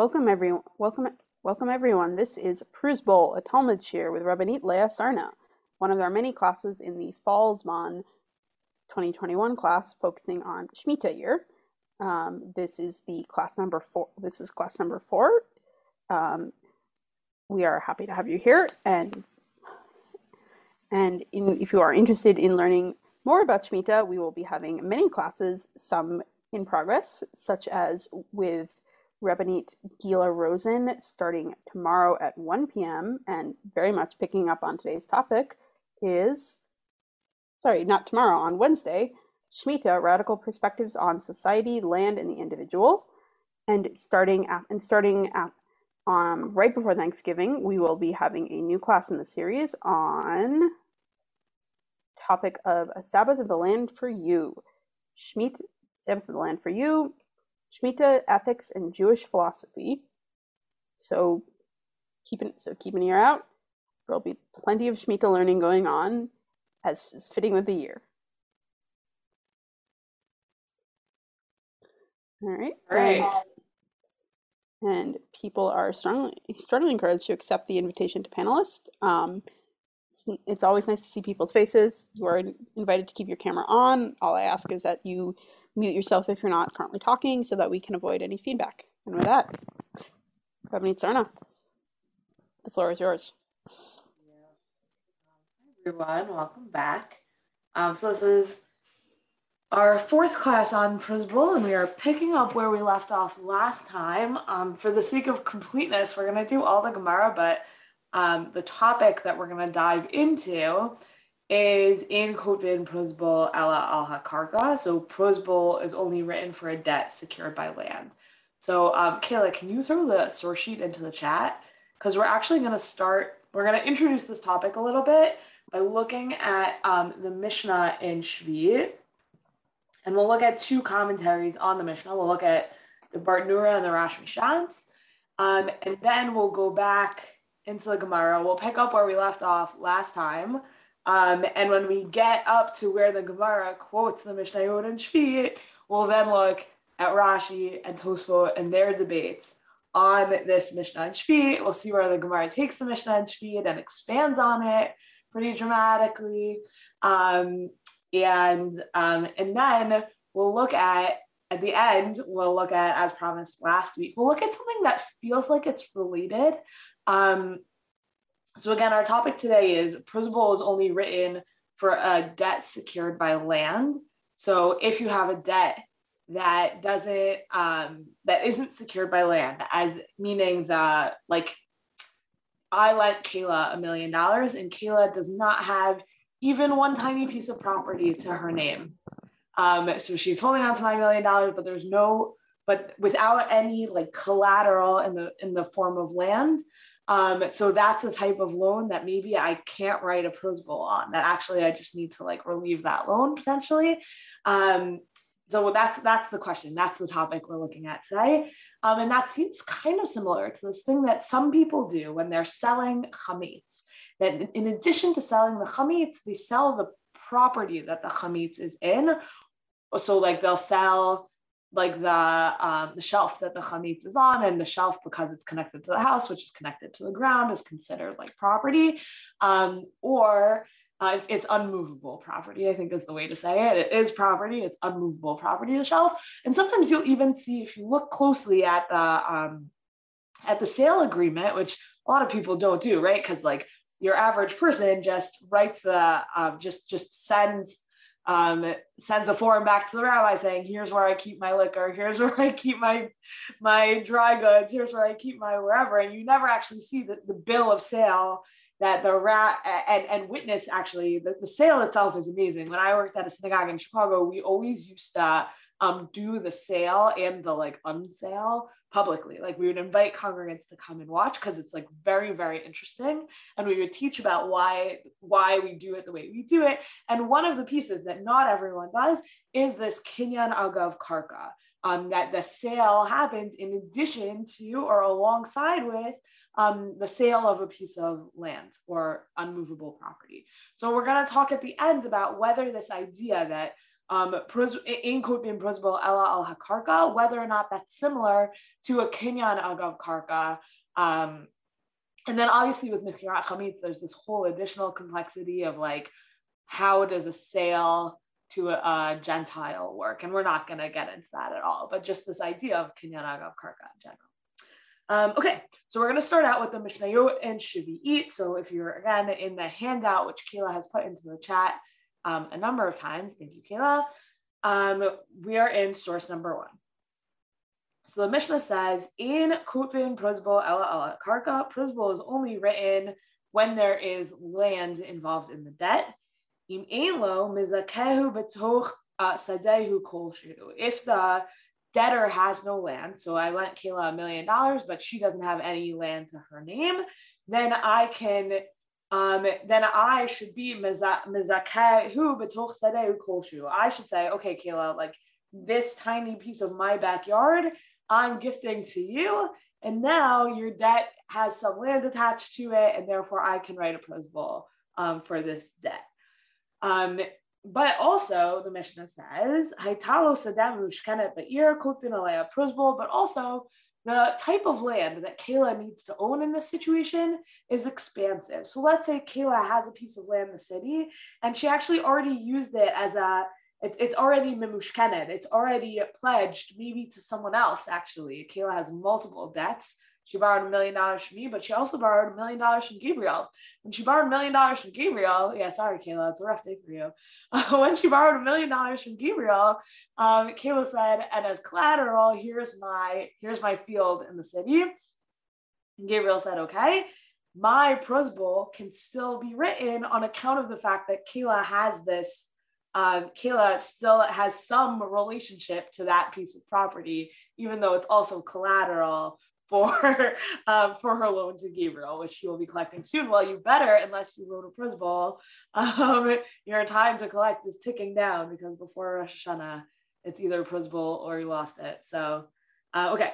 Welcome everyone. Welcome, welcome everyone. This is Pruzbol, a Talmud shiur with Rabbanit Leah Sarna, one of our many classes in the Fall Zman 2021 class, focusing on Shemitah year. Um, this is the class number four. This is class number four. Um, we are happy to have you here, and and in, if you are interested in learning more about Shemitah, we will be having many classes, some in progress, such as with Rabbanit Gila Rosen starting tomorrow at 1 p.m. and very much picking up on today's topic is, sorry, not tomorrow, on Wednesday, Shemitah, Radical Perspectives on Society, Land, and the Individual. And starting at, and starting at, um, right before Thanksgiving, we will be having a new class in the series on topic of a Sabbath of the Land for You. Shemitah, Sabbath of the Land for You, Shemitah, ethics, and Jewish philosophy. So keep an, so keep an ear out. There'll be plenty of Shemitah learning going on, as is fitting with the year. All right. All right. And, and people are strongly strongly encouraged to accept the invitation to panelists. Um, it's, it's always nice to see people's faces. You are invited to keep your camera on. All I ask is that you mute yourself if you're not currently talking so that we can avoid any feedback. And with that, Rabbanit Sarna, the floor is yours. Hi everyone, welcome back. Um, so this is our fourth class on Prus and we are picking up where we left off last time. Um, for the sake of completeness, we're going to do all the Gemara, but um, the topic that we're going to dive into is in Kotvin Prozbul Ella al Hakarka. So Prozbul is only written for a debt secured by land. So um, Kayla, can you throw the source sheet into the chat? Because we're actually going to start, we're going to introduce this topic a little bit by looking at um, the Mishnah in Shvi. And we'll look at two commentaries on the Mishnah. We'll look at the Bartenura and the Rash MiShantz. Um, and then we'll go back into the Gemara. We'll pick up where we left off last time. Um, and when we get up to where the Gemara quotes the Mishnayot and Shvi, we'll then look at Rashi and Tosfot and their debates on this Mishnah and Shvi. We'll see where the Gemara takes the Mishnah and Shvi and expands on it pretty dramatically. Um, and um, and then we'll look at at the end we'll look at as promised last week we'll look at something that feels like it's related um, so again, our topic today is Prozbul is only written for a debt secured by land. So if you have a debt that doesn't um, that isn't secured by land, as meaning that like I lent Kayla a million dollars and Kayla does not have even one tiny piece of property to her name. Um, so she's holding on to my million dollars, but there's no, but without any like collateral in the in the form of land. Um, so that's a type of loan that maybe I can't write a Prozbul on. That actually I just need to like relieve that loan potentially. Um, so that's that's the question. That's the topic we're looking at today, um, and that seems kind of similar to this thing that some people do when they're selling chametz. That in addition to selling the chametz, they sell the property that the chametz is in. So like they'll sell like the um, the shelf that the chametz is on, and the shelf because it's connected to the house, which is connected to the ground, is considered like property, um, or uh, it's, it's, unmovable property. I think is the way to say it. It is property. It's unmovable property. The shelf, and sometimes you'll even see if you look closely at the um, at the sale agreement, which a lot of people don't do, right? Because like your average person just writes the um, just just sends um, sends a form back to the rabbi saying, "Here's where I keep my liquor. Here's where I keep my my dry goods. Here's where I keep my wherever." And you never actually see the, the bill of sale that the rat and, and witness actually the, the sale itself is amazing. When I worked at a synagogue in Chicago, we always used to um, do the sale and the like unsale publicly. Like we would invite congregants to come and watch because it's like very, very interesting. And we would teach about why why we do it the way we do it. And one of the pieces that not everyone does is this kinyan agav karka. Um, that the sale happens in addition to or alongside with um, the sale of a piece of land or unmovable property. So we're going to talk at the end about whether this idea that um, in Kotvin Prozbol Ella al Hakarka, whether or not that's similar to a Kinyan Agav Karka. Um, and then obviously with Michirat Chametz, there's this whole additional complexity of like, how does a sale to a, a Gentile work? And we're not going to get into that at all, but just this idea of Kinyan Agav Karka in general. Um, okay, so we're going to start out with the Mishnayot and Shavi'it. So if you're again in the handout, which Kayla has put into the chat um, a number of times, thank you, Kayla. Um, we are in source number one. So the Mishnah says, in Kutvin Prozbo Ela Ela Karka, Prozbo is only written when there is land involved in the debt. Im Einlo Mizakehu Betoch uh, Sadehu Kol If the debtor has no land, so I lent Kayla a million dollars, but she doesn't have any land to her name, then I can, um, then I should be mezakehu betoch sadeu. I should say, okay, Kayla, like this tiny piece of my backyard, I'm gifting to you, and now your debt has some land attached to it, and therefore I can write a Prozbul um, for this debt. Um, but also the Mishnah says, Haitalo Rushkenet Ba'ir Kutin Alea Pruzbul, but also the type of land that Kayla needs to own in this situation is expansive. So let's say Kayla has a piece of land in the city and she actually already used it as a it's, it's already mimushkenet. It's already pledged maybe to someone else. Actually, Kayla has multiple debts she borrowed a million dollars from me, but she also borrowed a million dollars from Gabriel. When she borrowed a million dollars from Gabriel, yeah, sorry, Kayla, it's a rough day for you. When she borrowed a million dollars from Gabriel, um, Kayla said, and as collateral, here's my here's my field in the city. And Gabriel said, okay, my Prozbul can still be written on account of the fact that Kayla has this um, Kayla still has some relationship to that piece of property, even though it's also collateral for um, for her loan to Gabriel, which he will be collecting soon. Well, you better, unless you wrote a Prozbul, um, your time to collect is ticking down because before Rosh Hashanah, it's either Prozbul or you lost it. So, uh, okay.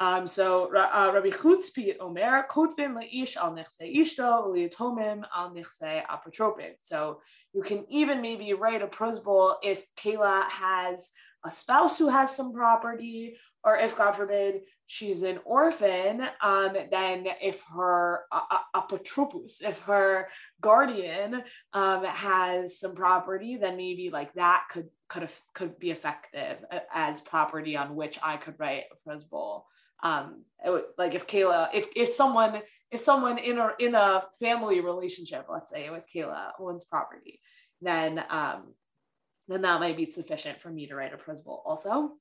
Um, so uh, Rabbi Chutzpit Omer Kotvin Leish al Nechse Ishto Liatomim al Nechse Apotropin. So you can even maybe write a Prozbul if Kayla has a spouse who has some property, or if God forbid she's an orphan, um, then if her uh, if her guardian um, has some property, then maybe like that could could could be effective as property on which I could write a Prozbul. Um, would, like if Kayla, if if someone if someone in a in a family relationship, let's say with Kayla owns property, then um, then that might be sufficient for me to write a Prozbul also.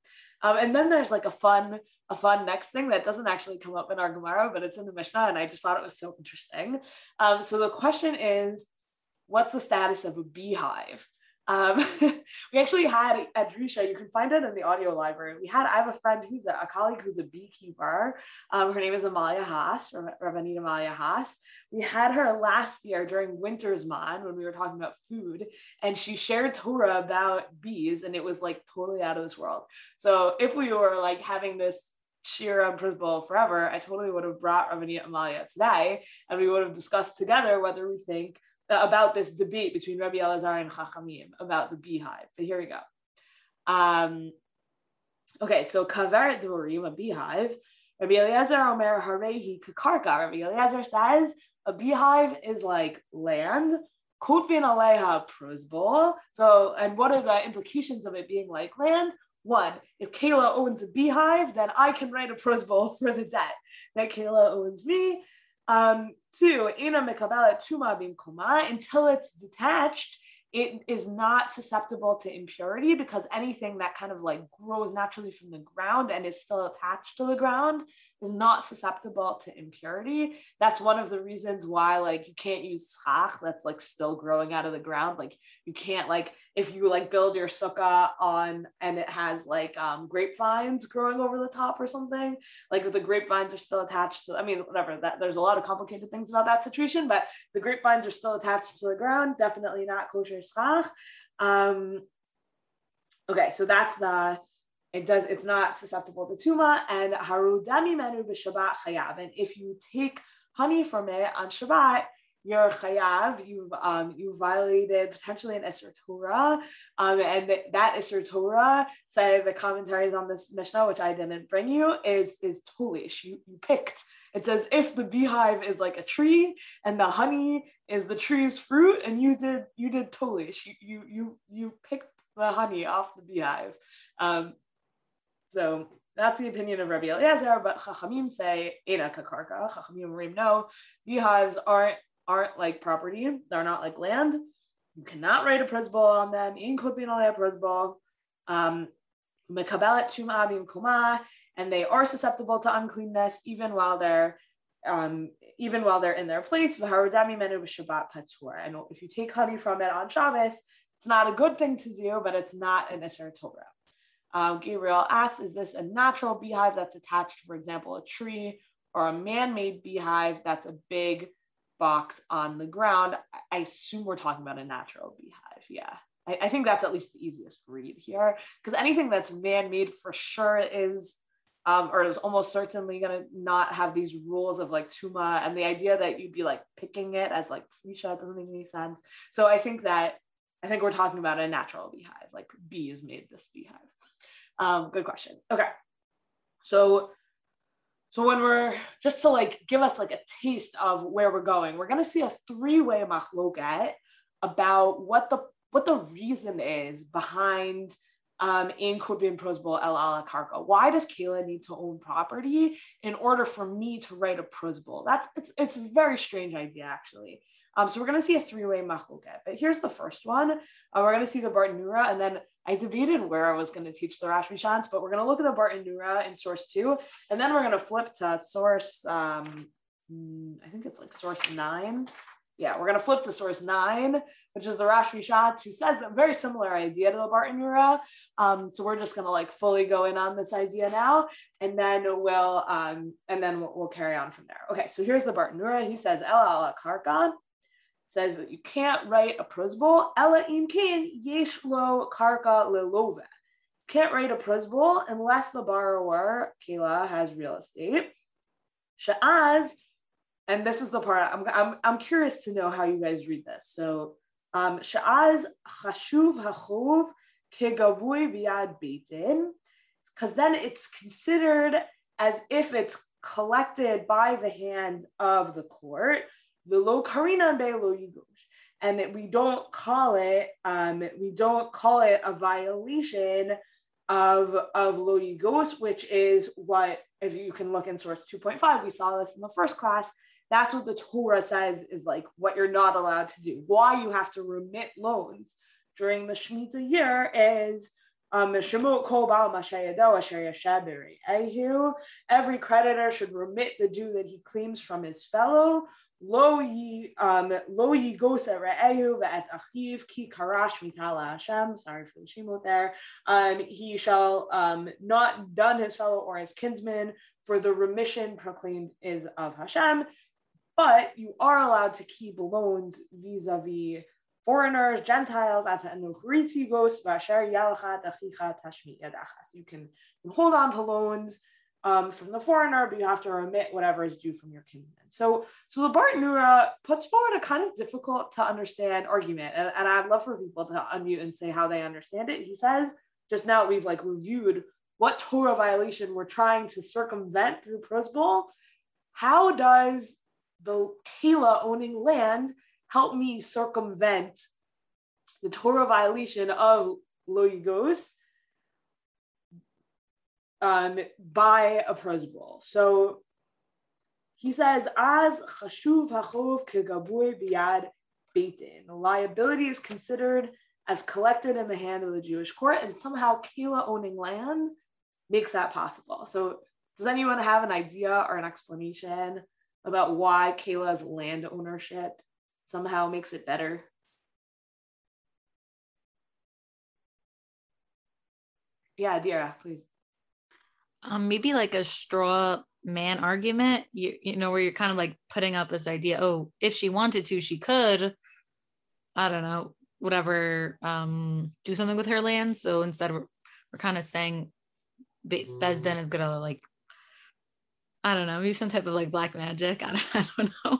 Um, and then there's like a fun, a fun next thing that doesn't actually come up in our Gemara, but it's in the Mishnah, and I just thought it was so interesting. Um, so the question is, what's the status of a beehive? Um, we actually had at Drisha, you can find it in the audio library. We had, I have a friend who's a, a colleague who's a beekeeper. Um, her name is Amalia Haas, Rabbanit Amalia Haas. We had her last year during Winter Zman when we were talking about food, and she shared Torah about bees, and it was like totally out of this world. So if we were like having this Shira Prozbul forever, I totally would have brought Rabbanit Amalia today, and we would have discussed together whether we think about this debate between Rabbi Elazar and Chachamim about the beehive. But here we go. Um, okay, so kaver dvorim, a beehive. Rabbi Eliezer Omer Harehi Kakarka. Rabbi Eliezer says a beehive is like land. Kutvin aleha prozbul. So, and what are the implications of it being like land? One, if Kayla owns a beehive, then I can write a prozbul for the debt that Kayla owns me. Um, two, tuma until it's detached, it is not susceptible to impurity because anything that kind of like grows naturally from the ground and is still attached to the ground is not susceptible to impurity. That's one of the reasons why like you can't use schach that's like still growing out of the ground. Like you can't like if you like build your sukkah on and it has like um, grapevines growing over the top or something, like the grapevines are still attached to, I mean, whatever, that there's a lot of complicated things about that situation, but the grapevines are still attached to the ground, definitely not kosher schach. Um, okay, so that's the it does it's not susceptible to tuma and harudami menu b'shabbat chayav. And if you take honey from it on Shabbat, you're chayav, you've um, you violated potentially an Isser Torah, um, and th- that Isser Torah, say the commentaries on this Mishnah, which I didn't bring you, is is tulish. You you picked. It says if the beehive is like a tree and the honey is the tree's fruit, and you did you did tulish. You you you you picked the honey off the beehive. Um, so that's the opinion of Rabbi Eliezer, but Chachamim say Eda kakarka. Chachamim Rim no, beehives aren't aren't like property. They're not like land. You cannot write a Prozbul on them. In kopin alei Prozbul. Um, mekabelet and they are susceptible to uncleanness even while they're um, even while they're in their place. V'harodami menu b'shabbat patur. And if you take honey from it on Shabbos, it's not a good thing to do, but it's not an Isser Torah. Um, Gabriel asks, is this a natural beehive that's attached, for example, a tree or a man-made beehive that's a big box on the ground, I assume we're talking about a natural beehive. Yeah. I, I think that's at least the easiest read here because anything that's man made for sure is, um, or is almost certainly going to not have these rules of like tuma and the idea that you'd be like picking it as like slisha doesn't make any sense. So I think that I think we're talking about a natural beehive, like bees made this beehive. Um, good question. Okay. So so when we're just to like give us like a taste of where we're going, we're gonna see a three-way machloket about what the what the reason is behind um, in Kudvin Prosbol El Ala Karka. Why does Kayla need to own property in order for me to write a Prosbol? That's it's it's a very strange idea actually. Um, so we're to see a three-way machloket. But here's the first one. Uh, we're to see the Bartanura, and then I debated where I was going to teach the Rash MiShantz, but we're going to look at the Bartanura in source two, and then we're going to flip to source, um, mm, I think it's like source nine. Yeah, we're going to flip to source nine, which is the Rash MiShantz, who says a very similar idea to the Bartanura. Um, so we're just going to like fully go in on this idea now, and then we'll um, and then we'll, we'll carry on from there. Okay, so here's the Bartanura. He says, El ala karkan says that you can't write a prosbol. Ella im kin yesh lo karka lelove. Can't write a prosbol unless the borrower, Kayla, has real estate. Sha'az, and this is the part I'm, I'm, I'm curious to know how you guys read this. So, um, Sha'az chashuv hachov kegavui biad beitin, because then it's considered as if it's collected by the hand of the court the lo karina lo yigosh, and that we don't call it um, we don't call it a violation of of lo yigos, which is what if you can look in source 2.5, we saw this in the first class. That's what the Torah says is like what you're not allowed to do. Why you have to remit loans during the Shemitah year is um, Every creditor should remit the due that he claims from his fellow, Lo ye um lo ye gosa achiv ki karash mitala Hashem. Sorry for the shimot there. Um, he shall um not done his fellow or his kinsman for the remission proclaimed is of Hashem. But you are allowed to keep loans vis-a-vis foreigners, Gentiles, you can hold on to loans um, from the foreigner, but you have to remit whatever is due from your kinsman. So, so the Bartanura puts forward a kind of difficult to understand argument, and, and I'd love for people to unmute and say how they understand it. He says, just now we've like reviewed what Torah violation we're trying to circumvent through prosbol. How does the Kayla owning land help me circumvent the Torah violation of Lo Yigos um, by a prosbol? So he says, as chashuv hachov kegabui biyad beitin. Liability is considered as collected in the hand of the Jewish court, and somehow Kayla owning land makes that possible. So, does anyone have an idea or an explanation about why Kayla's land ownership somehow makes it better? Yeah, Dira, please. Um, maybe like a straw man argument you you know where you're kind of like putting up this idea oh if she wanted to she could i don't know whatever um do something with her land so instead we're, we're kind of saying Beis Din is gonna like I don't know, maybe some type of like black magic. I don't, I don't know.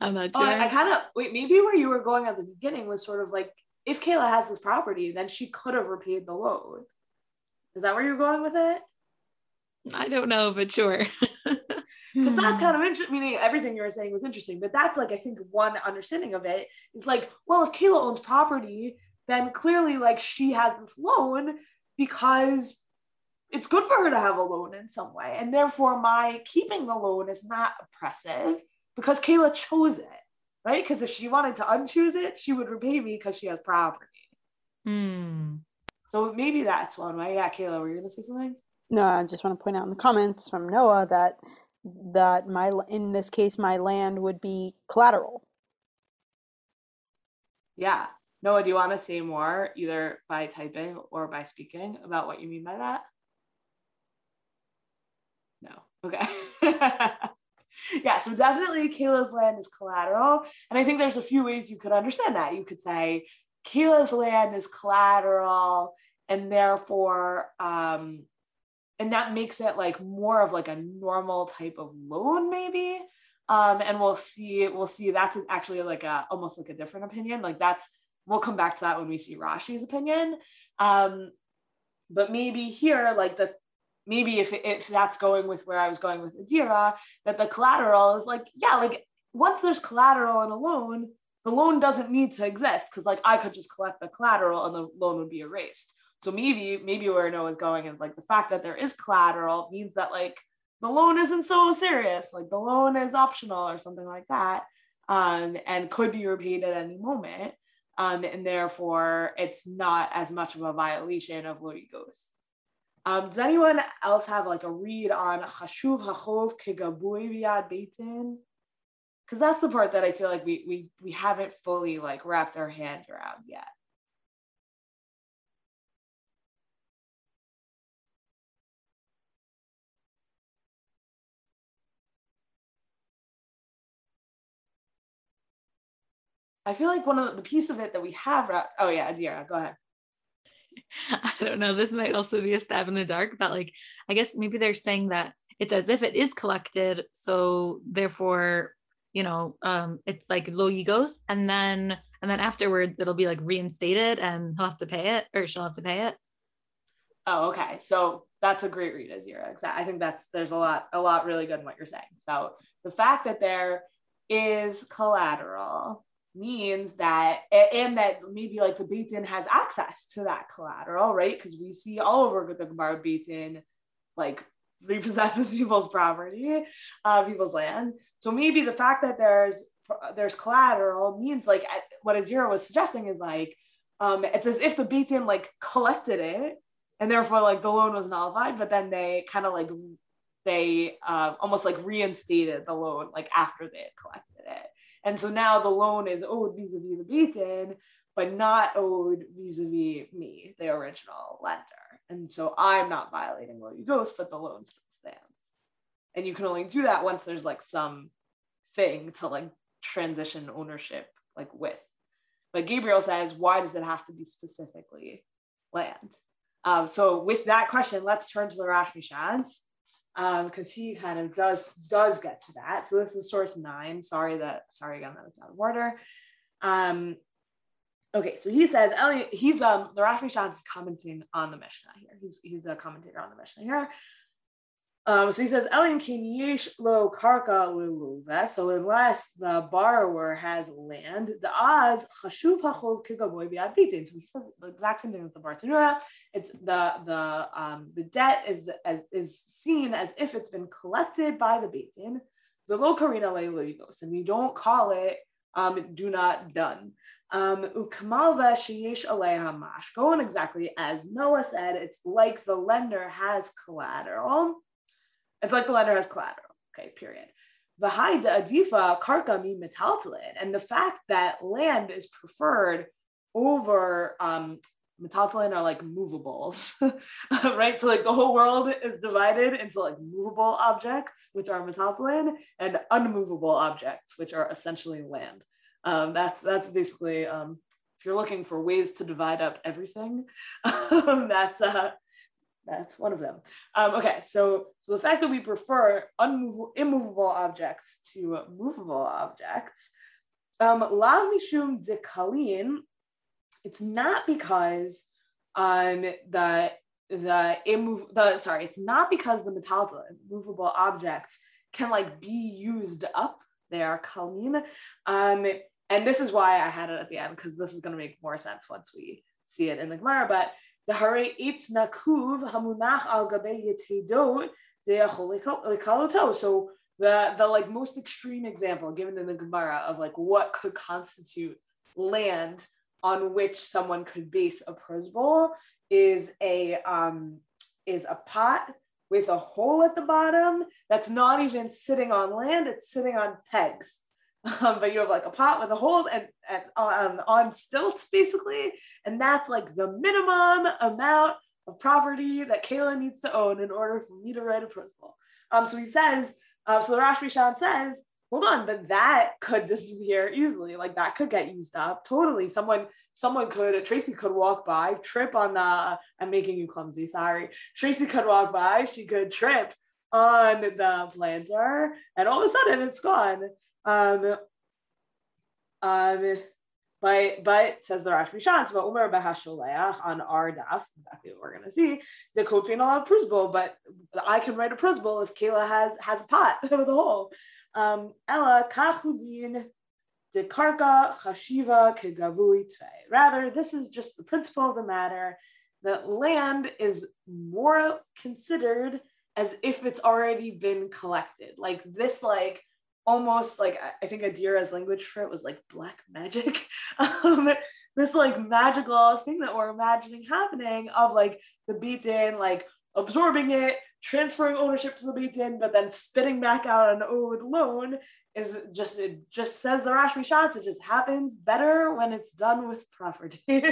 I'm not Oh, sure. I, I kind of wait. Maybe where you were going at the beginning was sort of like if Kayla has this property, then she could have repaid the loan. Is that where you're going with it? I don't know, but sure. Because that's kind of interesting. Meaning everything you were saying was interesting, but that's like I think one understanding of it is like, well, if Kayla owns property, then clearly like she has this loan because it's good for her to have a loan in some way, and therefore my keeping the loan is not oppressive because Kayla chose it, right? Because if she wanted to unchoose it, she would repay me because she has property. Hmm. So maybe that's one way. Yeah, Kayla, were you gonna say something? No, I just want to point out in the comments from Noah that that my in this case my land would be collateral. Yeah. Noah, do you want to say more either by typing or by speaking about what you mean by that? No. Okay. yeah, so definitely Kayla's land is collateral. And I think there's a few ways you could understand that. You could say Kayla's land is collateral and therefore um and that makes it like more of like a normal type of loan maybe. Um and we'll see we'll see. That's actually like a almost like a different opinion. Like that's we'll come back to that when we see rashi's opinion. Um but maybe here like the maybe if if that's going with where i was going with adira that the collateral is like yeah like once there's collateral in a loan the loan doesn't need to exist because like i could just collect the collateral and the loan would be erased so maybe maybe where Noah's going is like the fact that there is collateral means that like the loan isn't so serious, like the loan is optional or something like that, um, and could be repaid at any moment, um, and therefore it's not as much of a violation of lo yigos. Um, does anyone else have like a read on Hashuv Hachov Kegabui Biad Beitin? Because that's the part that I feel like we we we haven't fully like wrapped our hands around yet. I feel like one of the, piece of it that we have. Ra- oh yeah, Adira, go ahead. I don't know. This might also be a stab in the dark, but like, I guess maybe they're saying that it's as if it is collected. So therefore, you know, um, it's like lo yigos. And then, and then afterwards it'll be like reinstated and he'll have to pay it or she'll have to pay it. Oh, okay. So that's a great read, Adira. I think that's there's a lot, a lot really good in what you're saying. So the fact that there is collateral means that and that maybe like the Beit Din has access to that collateral, right? Because we see all over the Gemara Beit Din like repossesses people's property, uh, people's land. So maybe the fact that there's there's collateral means like what Adira was suggesting is like um, it's as if the Beit Din like collected it and therefore like the loan was nullified, but then they kind of like they uh, almost like reinstated the loan like after they had collected. And so now the loan is owed vis-a-vis the Beit Din, but not owed vis-a-vis me, the original lender. And so I'm not violating lo yigos, but the loan still stands. And you can only do that once there's like some thing to like transition ownership like with. But Gabriel says, why does it have to be specifically land? Um, so with that question, let's turn to the Rash MiShantz because um, he kind of does does get to that. So this is source nine. Sorry that sorry again that it's out of order. Um, okay, so he says Eli, he's um the Rash MiShantz is commenting on the Mishnah here. He's he's a commentator on the Mishnah here. Um, so he says Eliam yesh lo karka luluve. So unless the borrower has land, the az chashuv hachol kigaboy biad bitin. So he says the exact same thing as the bartanura. It's the the um the debt is is seen as if it's been collected by the bitin. The lo karina leilugos, and we don't call it um do not done. Um. Going exactly as Noah said, it's like the lender has collateral. It's like the lender has collateral. Okay, period. V'haida adifa karka mi metaltalin. And the fact that land is preferred over um, metaltalin are like movables, right? So like the whole world is divided into like movable objects, which are metaltalin, and unmovable objects, which are essentially land. Um, that's that's basically um, if you're looking for ways to divide up everything, that's uh, that's one of them. Um, okay, so, so the fact that we prefer unmovable, immovable objects to movable objects, um, lav mishum de kalin, it's not because um, the the immov- the sorry, it's not because the metalta, movable objects, can like be used up. They are kalin, um, and this is why I had it at the end because this is going to make more sense once we see it in the Gemara. But the hare itz nakuv hamunach al gabe yetedot so the the like most extreme example given in the Gemara of like what could constitute land on which someone could base a Prozbul is a um is a pot with a hole at the bottom that's not even sitting on land it's sitting on pegs um, but you have like a pot with a hole and, and um, on stilts basically and that's like the minimum amount of property that Kayla needs to own in order for me to write a Prozbul. Um, so he says, uh, so the Rash MiShantz says, hold on, but that could disappear easily. Like that could get used up. Totally. Someone, someone could, Tracy could walk by, trip on the, I'm making you clumsy, sorry. Tracy could walk by, she could trip on the planter, and all of a sudden it's gone. Um, um, but but says the Rash MiShantz, but Umar Bahasholeach on our daf, exactly what we're gonna see, the Kotrin a prusbul, but I can write a prusbul if Kayla has has a pot with a hole. Um, Ella Kachudin de Karka Chashiva Kegavui Rather, this is just the principle of the matter that land is more considered as if it's already been collected. Like this, like almost like I think Adira's language for it was like black magic. um, this like magical thing that we're imagining happening of like the Beit Din, like absorbing it, transferring ownership to the Beit Din, but then spitting back out an owed loan is just it just says the Rash MiShantz. It just happens better when it's done with property. um,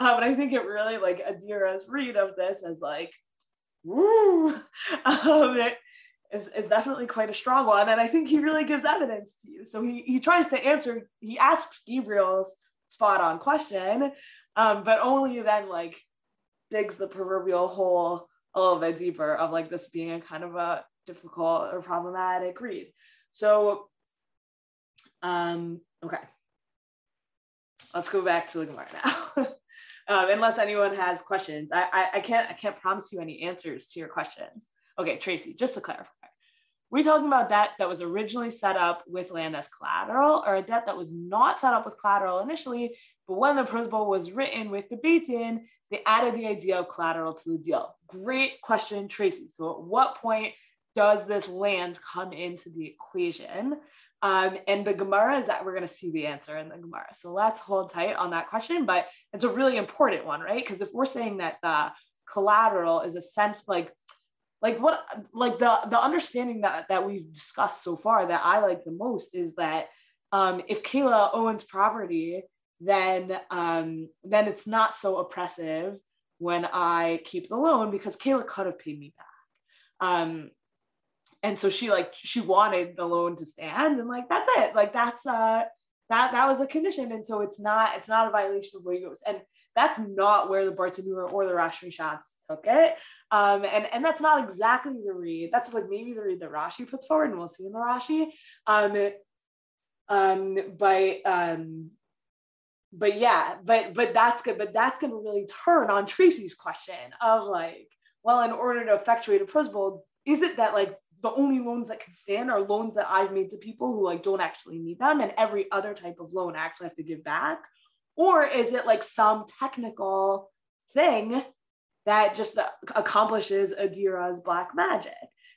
and I think it really like Adira's read of this as like, woo. Um, it, is, is definitely quite a strong one. And I think he really gives evidence to you. So he, he tries to answer, he asks Gabriel's spot on question, um, but only then like digs the proverbial hole a little bit deeper of like this being a kind of a difficult or problematic read. So, um, okay. Let's go back to the Gemara now. um, unless anyone has questions, I, I, I can't I can't promise you any answers to your questions. Okay, Tracy, just to clarify, we're talking about debt that was originally set up with land as collateral or a debt that was not set up with collateral initially, but when the Prozbul was written with the Beitin, they added the idea of collateral to the deal. Great question, Tracy. So at what point does this land come into the equation? Um, and the Gemara is that we're going to see the answer in the Gemara. So let's hold tight on that question, but it's a really important one, right? Because if we're saying that the collateral is essentially like like what like the the understanding that that we've discussed so far that I like the most is that um, if Kayla owns property, then um, then it's not so oppressive when I keep the loan because Kayla could have paid me back. Um, and so she like she wanted the loan to stand and like that's it like that's uh that that was a condition and so it's not it's not a violation of legos and that's not where the Bartanura or the Rash MiShantz took it. Um, and, and that's not exactly the read. That's like maybe the read that Rashi puts forward, and we'll see in the Rashi. Um, um, but um, but yeah, but but that's good. But that's going to really turn on Tracy's question of like, well, in order to effectuate a Prozbul, is it that like the only loans that can stand are loans that I've made to people who like don't actually need them, and every other type of loan I actually have to give back, or is it like some technical thing that just accomplishes Adira's black magic.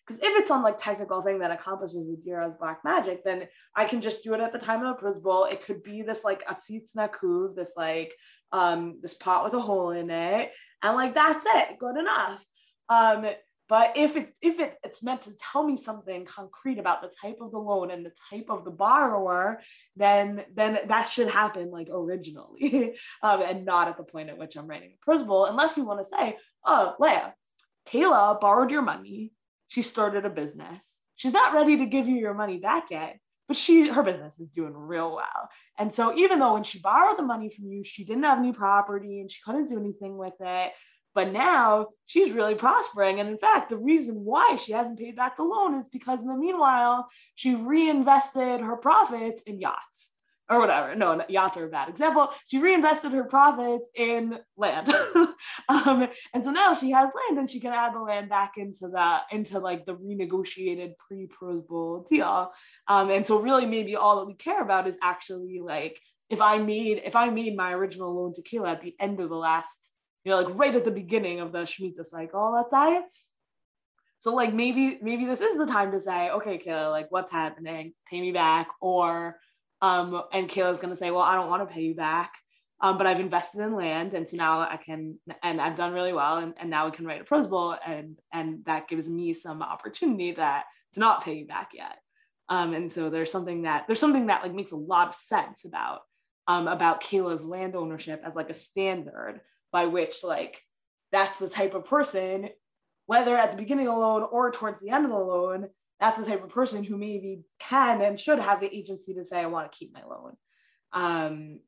Because if it's some like technical thing that accomplishes Adira's black magic, then I can just do it at the time of the Prozbul. It could be this like atzitz nakuv, this like um this pot with a hole in it, and like that's it, good enough. Um, but if it if it, it's meant to tell me something concrete about the type of the loan and the type of the borrower, then then that should happen like originally, um, and not at the point at which I'm writing a Prozbul, unless you want to say, oh, Leah, Kayla borrowed your money. She started a business. She's not ready to give you your money back yet, but she her business is doing real well. And so even though when she borrowed the money from you, she didn't have any property and she couldn't do anything with it, but now she's really prospering. And in fact, the reason why she hasn't paid back the loan is because in the meanwhile, she reinvested her profits in yachts or whatever. No, yachts are a bad example. She reinvested her profits in land, um, and so now she has land, and she can add the land back into that into like the renegotiated pre-Prozbul deal. Um, and so really, maybe all that we care about is actually like if I made if I made my original loan to Kayla at the end of the last, you know, like right at the beginning of the Shemitah cycle, let's say. So like maybe maybe this is the time to say, okay, Kayla, like what's happening? Pay me back, or um, and Kayla's to say, well, I don't want to pay you back. Um, but I've invested in land, and so now I can, and I've done really well, and, and now we can write a Prozbul, and and that gives me some opportunity that to not pay you back yet. Um, and so there's something that there's something that like makes a lot of sense about um, about Kayla's land ownership as like a standard by which like that's the type of person, whether at the beginning of the loan or towards the end of the loan, that's the type of person who maybe can and should have the agency to say, I want to keep my loan. Um,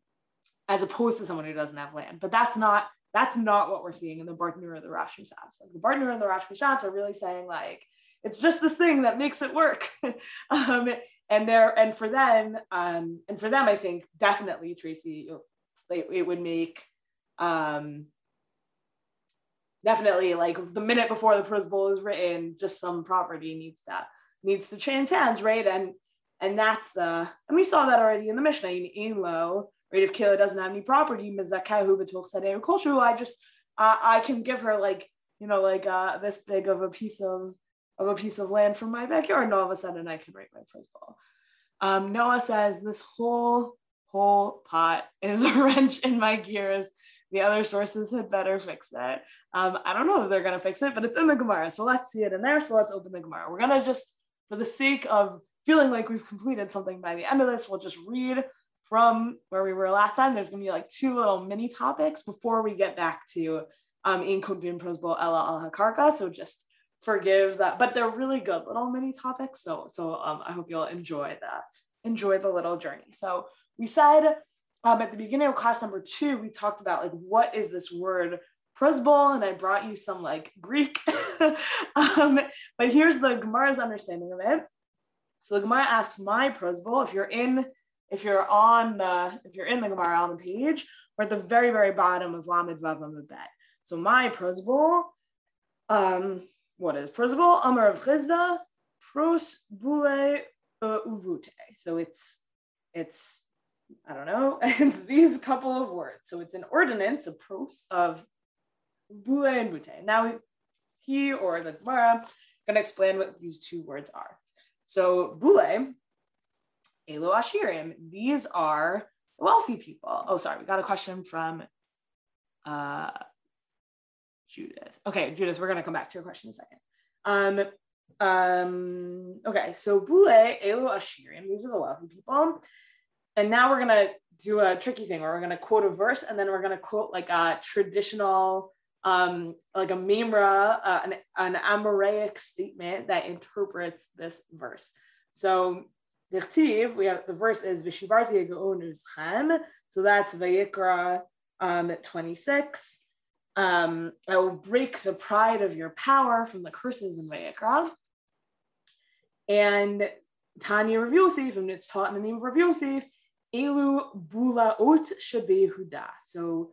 as opposed to someone who doesn't have land. But that's not that's not what we're seeing in the Bartner or the Rosh. Like the Bartner and the Rosh are really saying like it's just this thing that makes it work. um, and there and for them um, and for them, I think definitely Tracy, it, it would make um, definitely like the minute before the Prozbul is written, just some property needs that needs to change hands, right? And and that's the and we saw that already in the Mishnah in Einlo, right? If Kayla doesn't have any property, I just uh, I can give her like you know like uh, this big of a piece of of a piece of land from my backyard, and all of a sudden I can write my Prozbul. Um, Noah says this whole whole pot is a wrench in my gears. The other sources had better fix it. Um, I don't know if they're gonna fix it, but it's in the Gemara, so let's see it in there. So let's open the Gemara. We're gonna just for the sake of feeling like we've completed something by the end of this, we'll just read from where we were last time. There's going to be like two little mini topics before we get back to um, in Konvin Prozbul Ella al Hakarka. So just forgive that, but they're really good little mini topics. So so um, I hope you'll enjoy that, enjoy the little journey. So we said um, at the beginning of class number two, we talked about like what is this word Prozbul, and I brought you some like Greek. um, but here's the Gemara's understanding of it. So the Gemara asks my Prozbul, if you're in, if you're on the, if you're in the Gemara on the page, we're at the very, very bottom of Lamed Vav Amud. So my Prozbul, um, what is Prozbul? Amar Rav Chisda, Pros uh, Uvute. So it's, it's, I don't know, it's these couple of words. So it's an ordinance, a pros of Bule and Bute. Now he or the Gemara going to explain what these two words are. So Bule, Elo Ashirim, these are wealthy people. Oh, sorry, we got a question from uh, Judith. Okay, Judith, we're going to come back to your question in a second. Um, um, okay, so Bule, Elo Ashirim, these are the wealthy people. And now we're to do a tricky thing where we're to quote a verse and then we're to quote like a traditional um, like a Mimra, uh, an, an Amoraic statement that interprets this verse. So we have the verse is Vishivarti Chem. So that's Vayikra um, 26. Um, I will break the pride of your power from the curses in Vayikra. And Tanya Rav Yosef, and it's taught in the name of Rav Elu Bulaot Shabe Huda. So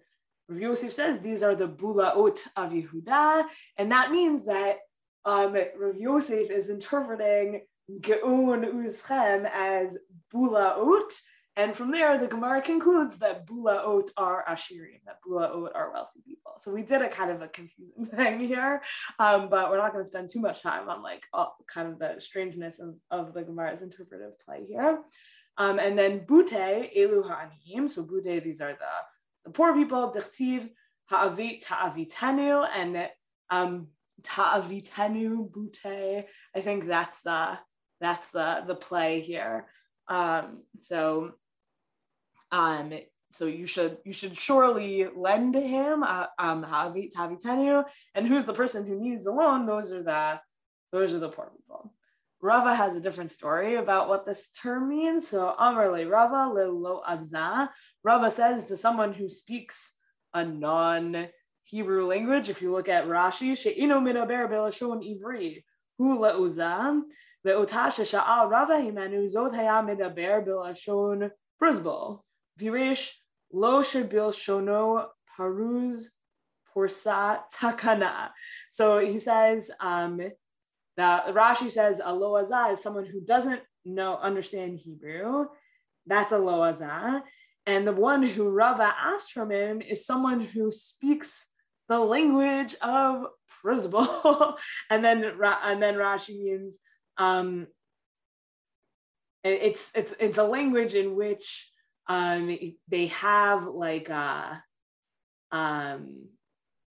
Rav Yosef says these are the bulaot of Yehuda, and that means that um, Rav Yosef is interpreting Geun Uzchem as bulaot, and from there the Gemara concludes that bulaot are Ashirim, that bulaot are wealthy people. So we did a kind of a confusing thing here, um, but we're not going to spend too much time on like all, kind of the strangeness of, of the Gemara's interpretive play here. Um, and then Bute, Elu Ha'anim, so Bute, these are the the poor people, dichtiv ha'avit ta'avitenu, and um, ta'avitenu bute. I think that's the that's the the play here. Um, so um, so you should you should surely lend to him uh, um ta'avitenu, and who's the person who needs a loan? Those are the those are the poor people. Rava has a different story about what this term means. So Amarle Rava le lo azah. Rava says to someone who speaks a non Hebrew language. If you look at Rashi, she'ino medaber belashon ivri hu le'uzam ve'ota shesha'al rava himenu zot haya medaber belashon pruzbol. Virish lo shebil shono paruz porsa takana. So he says um, that Rashi says a loaza is someone who doesn't know understand Hebrew. That's a loaza. And the one who Rava asked from him is someone who speaks the language of Prozbul. and then and then Rashi means um, it's it's it's a language in which um, they have like a, uh, um,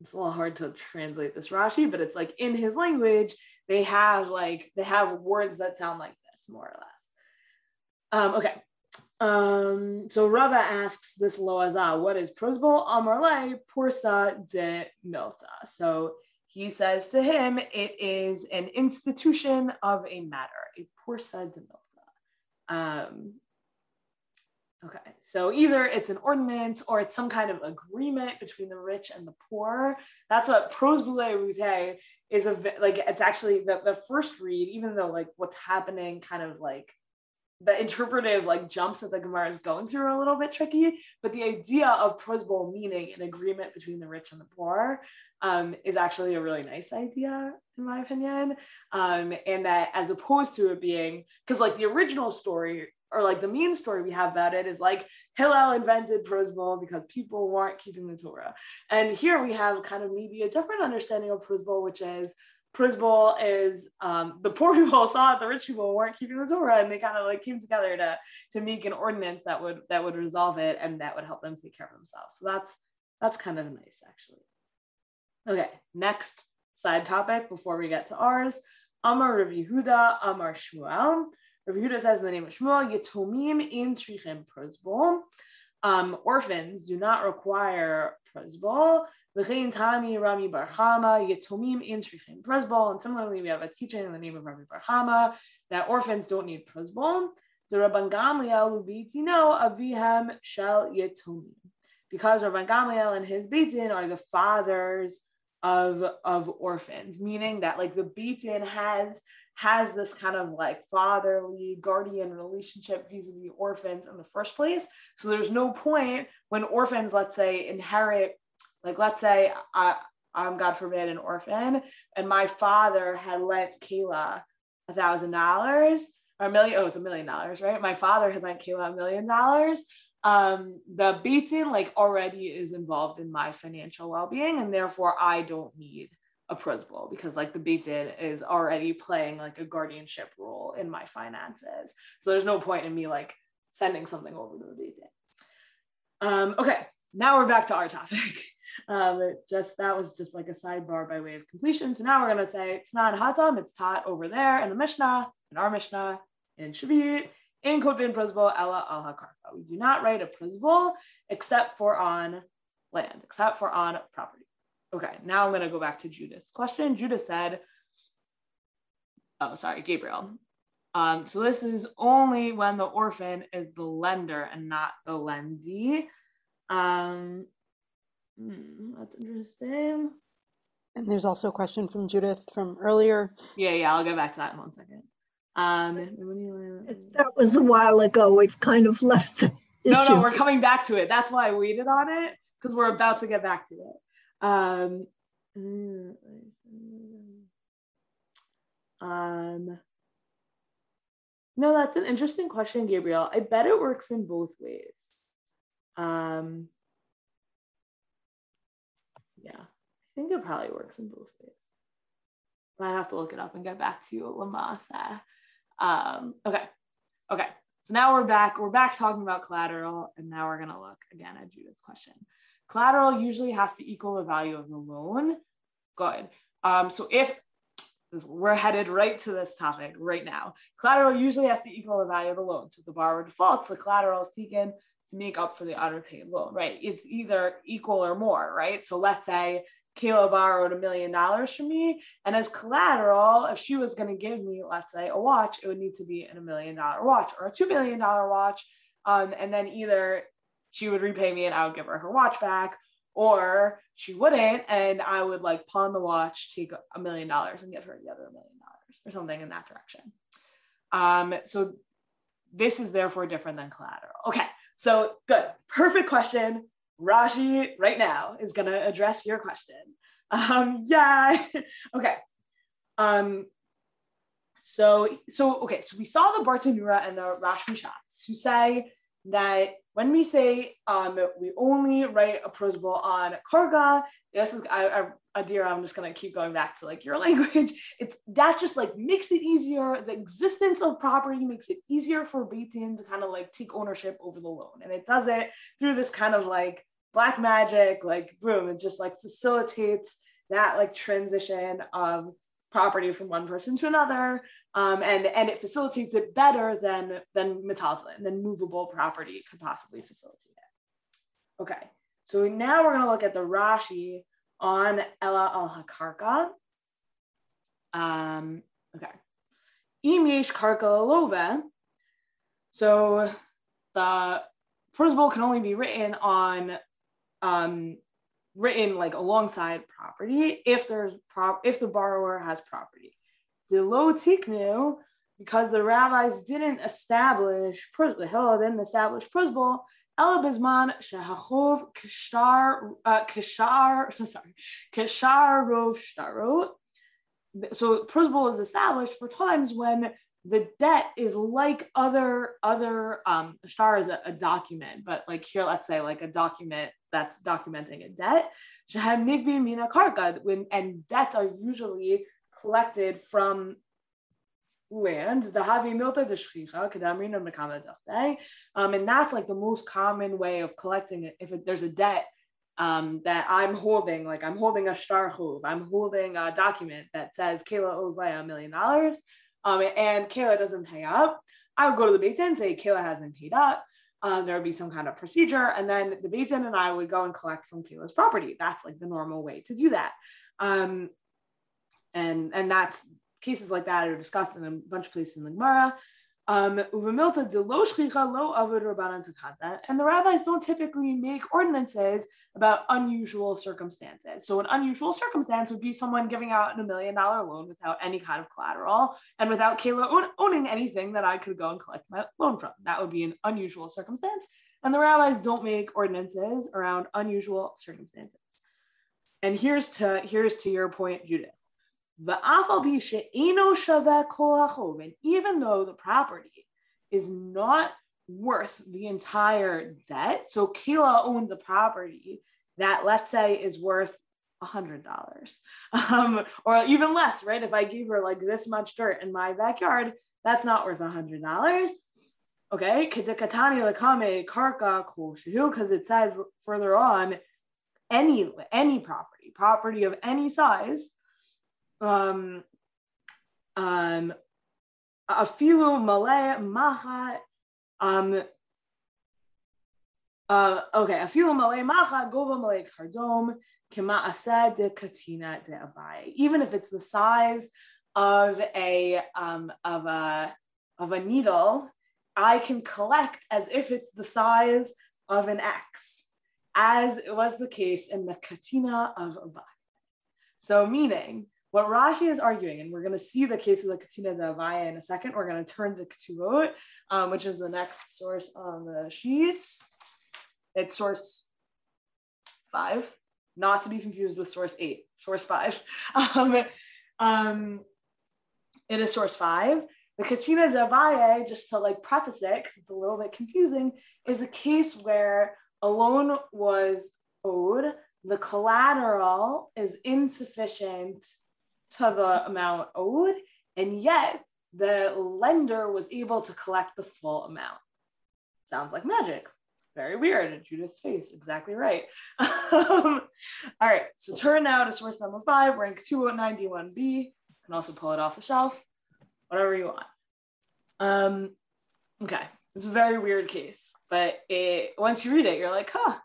it's a little hard to translate this Rashi, but it's like in his language they have like they have words that sound like this more or less. Um, okay, um, so Rava asks this loaza, what is prosbol? Amarle porsa de milta. So he says to him, it is an institution of a matter, a porsa de milta. Um, okay, so either it's an ordinance or it's some kind of agreement between the rich and the poor. That's what prosbule rute is a like. It's actually the the first read, even though like what's happening kind of like the interpretive like jumps that the Gemara is going through are a little bit tricky, but the idea of prosbol meaning an agreement between the rich and the poor um, is actually a really nice idea, in my opinion. Um, and that as opposed to it being, because like the original story or like the mean story we have about it is like Hillel invented prosbol because people weren't keeping the Torah. And here we have kind of maybe a different understanding of prosbol, which is Prosbol is um, the poor people saw it, the rich people weren't keeping the Torah, and they kind of like came together to to make an ordinance that would that would resolve it and that would help them take care of themselves. So that's that's kind of nice, actually. Okay, next side topic before we get to ours. Amar Rav Yehuda, Amar Shmuel. Rav Yehuda says in the name of Shmuel, Yetomim in Trichim Prosbol. Um, orphans do not require Prosbol. V'chein Tani Rami bar Chama Yetomim in Shrichim Prosbol. And similarly, we have a teaching in the name of Rami bar Chama that orphans don't need Prosbol. The Rabban Gamliel Ubitino Avihem Shel Yetomim. Because Rabban Gamliel and his Beit Din are the fathers of, of orphans, meaning that like the Beit Din has has this kind of like fatherly guardian relationship vis-a-vis orphans in the first place. So there's no point when orphans, let's say, inherit like, let's say I, I'm, God forbid, an orphan, and my father had lent Kayla a thousand dollars or a million. Oh, it's a million dollars, right? My father had lent Kayla a million dollars. Um, the Beit Din like already is involved in my financial well-being, and therefore I don't need a principal because like the Beit Din is already playing like a guardianship role in my finances. So there's no point in me like sending something over to the Beit Din. Um, okay, now we're back to our topic. Um, just that was just like a sidebar by way of completion. So now we're gonna say it's not hatam, it's taught over there in the Mishnah, in our Mishnah, in Shevi'it, in Kotvin Prozbol, Ella al Hakarka. We do not write a Prozbol except for on land, except for on property. Okay, now I'm gonna go back to Judith's question. Judith said, oh, sorry, Gabriel. Um, so this is only when the orphan is the lender and not the lendee. Um, hmm, that's interesting. And there's also a question from Judith from earlier. Yeah, yeah, I'll go back to that in one second. Um, that was a while ago. We've kind of left the No, no, we're coming back to it. That's why I waited on it because we're about to get back to it. Um, um, no, that's an interesting question, Gabriel. I bet it works in both ways. Um, yeah, I think it probably works in both ways. Might have to look it up and get back to you, Lamasa. Um, okay, okay. So now we're back. We're back talking about collateral, and now we're gonna look again at Judith's question. Collateral usually has to equal the value of the loan. Good. Um, so if we're headed right to this topic right now. Collateral usually has to equal the value of the loan. So if the borrower defaults, the collateral is taken to make up for the unrepaid loan, right? It's either equal or more, right? So let's say Kayla borrowed a million dollars from me, and as collateral, if she was going to give me, let's say, a watch, it would need to be a million dollar watch or a two million dollar watch, um, and then either she would repay me and I would give her her watch back, or she wouldn't, and I would like pawn the watch, take a million dollars, and give her the other million dollars or something in that direction. Um, so this is therefore different than collateral. Okay, so good, perfect question. Rashi right now is gonna address your question. Um, yeah, okay. Um, so so okay, so we saw the Bartenura and the Rash MiShantz who say that when we say um, we only write a prosbul on karga, this is I, I, Adira, I'm just gonna keep going back to like your language. It's that just like makes it easier. The existence of property makes it easier for Beit Din to kind of like take ownership over the loan, and it does it through this kind of like black magic, like boom, it just like facilitates that like transition of property from one person to another, um, and and it facilitates it better than than metaltalin, than movable property could possibly facilitate it. Okay, so now we're gonna look at the Rashi on Ella al Hakarka. Um, okay, Im yesh karka love. So the prosbul can only be written on um, written like alongside property if there's prop if the borrower has property. The low tiknu, because the rabbis didn't establish the Hillel didn't establish prosbul, Ela bizman shehachov kishar uh, kishar sorry kishar rov shtarot. So prosbul is established for times when the debt is like other other um star is a, a, document but like here let's say like a document that's documenting a debt when and debts are usually collected from land the havi milta um and that's like the most common way of collecting it. If it, there's a debt um, that I'm holding, like I'm holding a star I'm holding a document that says Kayla owes Leah a million dollars um, and Kayla doesn't pay up, I would go to the Beit Din say Kayla hasn't paid up. Um, there would be some kind of procedure, and then the Beit and I would go and collect from Kayla's property. That's like the normal way to do that. Um, and and that's cases like that are discussed in a bunch of places in the Gemara. Um, and the rabbis don't typically make ordinances about unusual circumstances. So, an unusual circumstance would be someone giving out a million dollar loan without any kind of collateral and without Kayla own, owning anything that I could go and collect my loan from. That would be an unusual circumstance. And the rabbis don't make ordinances around unusual circumstances. And here's to here's to your point, Judith. And even though the property is not worth the entire debt, so Kayla owns a property that, let's say, is worth a hundred dollars, um, or even less, right? If I gave her like this much dirt in my backyard, that's not worth a hundred dollars. Okay, because it says further on any any property, property of any size um, um, afilu malay macha, um, uh, okay, afilu malay macha gova malay kardom kema asad de katina de Abaye. Even if it's the size of a um, of a of a needle, I can collect as if it's the size of an X, as it was the case in the katina of Abaye. So meaning what Rashi is arguing, and we're going to see the case of the Katina de Abaye in a second. We're going to turn to Ketuvot, um, which is the next source on the sheets. It's source five, not to be confused with source eight, source five. Um, um, it is source five. The Katina de Abaye, just to like preface it, because it's a little bit confusing, is a case where a loan was owed, the collateral is insufficient to the amount owed, and yet the lender was able to collect the full amount. Sounds like magic. Very weird. Judith's face, exactly right. um, all right, so turn now to source number five, rank 291B. You can also pull it off the shelf, whatever you want. Um, okay, it's a very weird case, but it, once you read it, you're like, huh,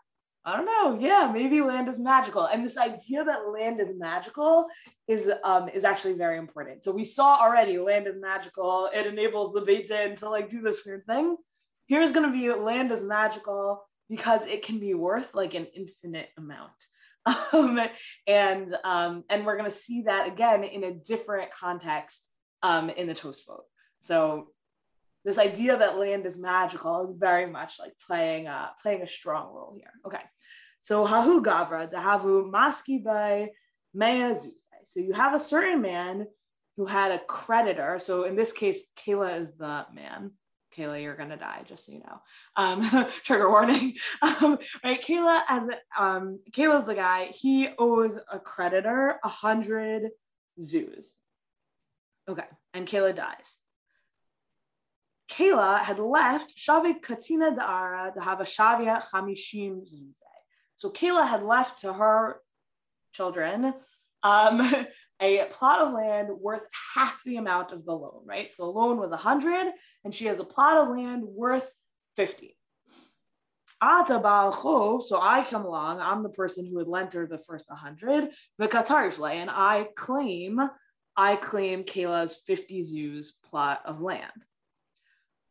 I don't know. Yeah, maybe land is magical. And this idea that land is magical is um is actually very important. So we saw already land is magical. It enables the Beit Din to like do this weird thing. Here's gonna be land is magical because it can be worth like an infinite amount. Um, and um, and we're going to see that again in a different context um, in the Tosfot. So this idea that land is magical is very much like playing a, playing a strong role here. Okay, so hahu gavra dahavu maski by mea So you have a certain man who had a creditor. So in this case, Kayla is the man. Kayla, you're gonna die, just so you know. Um, trigger warning. Um, right, Kayla as um, Kayla's the guy. He owes a creditor a hundred zuz. Okay, and Kayla dies. Kayla had left Shavik Katina Da'ara to have a Shavia Hamishim Zuze. So Kayla had left to her children um, a plot of land worth half the amount of the loan, right? So the loan was 100 and she has a plot of land worth 50. So I come along, I'm the person who had lent her the first 100, the Katarifla, and I claim, I claim Kayla's 50 zuz plot of land.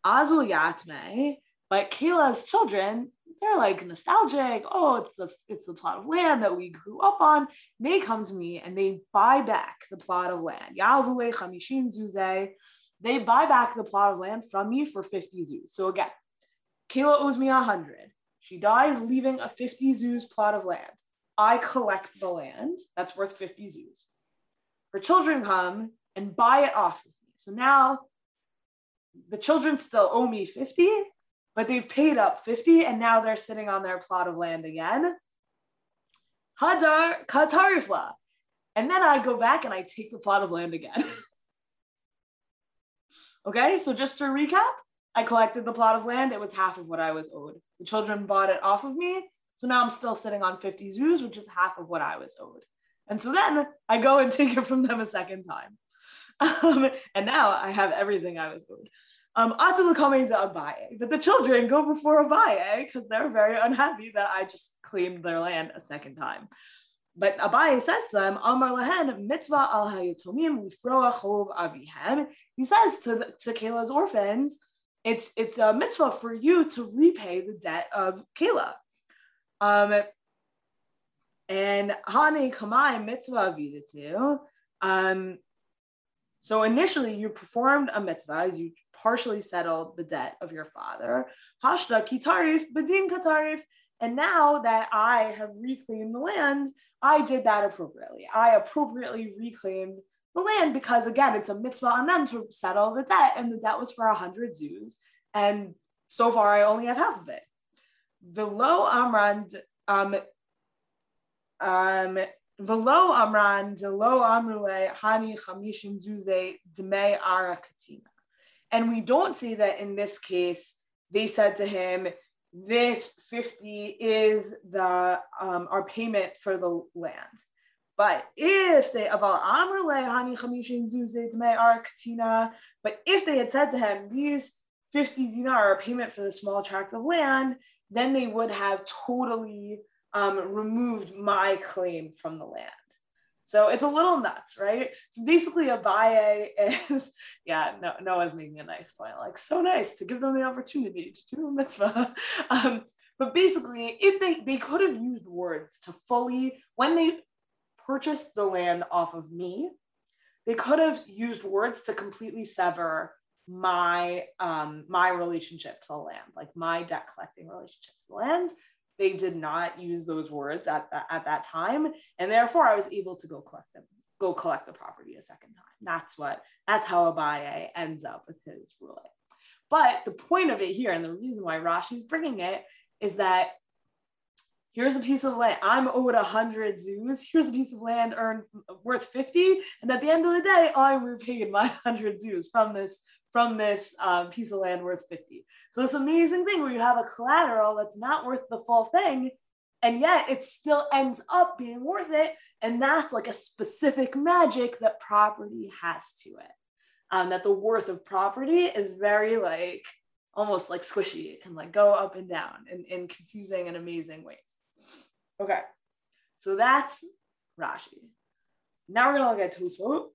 Azul Yatme, but Kayla's children they're like nostalgic. Oh, it's the it's the plot of land that we grew up on. They come to me and they buy back the plot of land. They buy back the plot of land from me for 50 zuz. So again, Kayla owes me 100. She dies leaving a 50 zuz plot of land. I collect the land that's worth 50 zuz. Her children come and buy it off of me. So now the children still owe me 50, but they've paid up 50 and now they're sitting on their plot of land again. Hadar Katarifla. And then I go back and I take the plot of land again. okay, so just to recap, I collected the plot of land. It was half of what I was owed. The children bought it off of me. So now I'm still sitting on 50 zuz, which is half of what I was owed. And so then I go and take it from them a second time. Um, and now I have everything I was owed. Um, coming to Abaye, but the children go before Abaye because they're very unhappy that I just claimed their land a second time. But Abaye says to them, Amar lahen mitzvah al hayatomim lifroa avihem. He says to, the, to Kayla's orphans, it's, it's a mitzvah for you to repay the debt of Kayla. Um, and Hane Kamai mitzvah vidatu. Um, so initially, you performed a mitzvah, as you partially settled the debt of your father. Hashda kitarif badin katarif. And now that I have reclaimed the land, I did that appropriately. I appropriately reclaimed the land because, again, it's a mitzvah on them to settle the debt, and the debt was for 100 zuz. And so far, I only have half of it. The low amrand um, um, Velo amran de lo amrule hani chamishim zuze dme ara katina. And we don't see that in this case, they said to him, this 50 is the um, our payment for the land. But if they but if they had said to him, these 50 dinar are a payment for the small tract of land, then they would have totally um, removed my claim from the land. So it's a little nuts, right? So basically, Abaye is, yeah, no, Noah's making a nice point. Like, so nice to give them the opportunity to do a mitzvah. Um, but basically, if they, they could have used words to fully, when they purchased the land off of me, they could have used words to completely sever my um my relationship to the land like my debt collecting relationship to the land they did not use those words at that at that time. And therefore i was able to go collect them go collect the property a second time. That's what that's how abaye ends up with his ruling but the point of it here and the reason why rashi's bringing it is that here's a piece of land. I'm owed 100 zuz. Here's a piece of land earned worth 50 and at the end of the day i'm repaid my 100 zuz from this from this um, piece of land worth 50. So this amazing thing where you have a collateral that's not worth the full thing, and yet it still ends up being worth it. And that's like a specific magic that property has to it. Um, that the worth of property is very like almost like squishy. It can like go up and down in, in confusing and amazing ways. Okay, so that's Rashi. Now we're gonna look at Tosfot.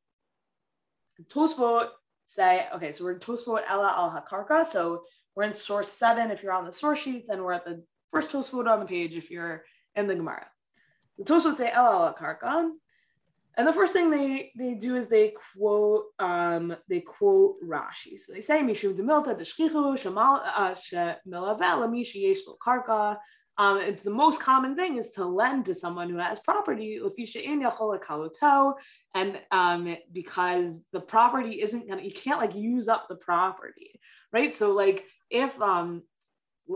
Tosfot say, okay, so we're in Tosfot Ella al Hakarka. So we're in source seven if you're on the source sheets, and we're at the first Tosfot on the page if you're in the Gemara. The Tosfot say El Al Hakarka. And the first thing they, they do is they quote um, they quote Rashi. So they say Mishum demilta deshchichu shemal uh, shemelaveh lami sheyesh lo karka. Um, it's the most common thing is to lend to someone who has property, and um, because the property isn't gonna, you can't like use up the property, right? So like if um,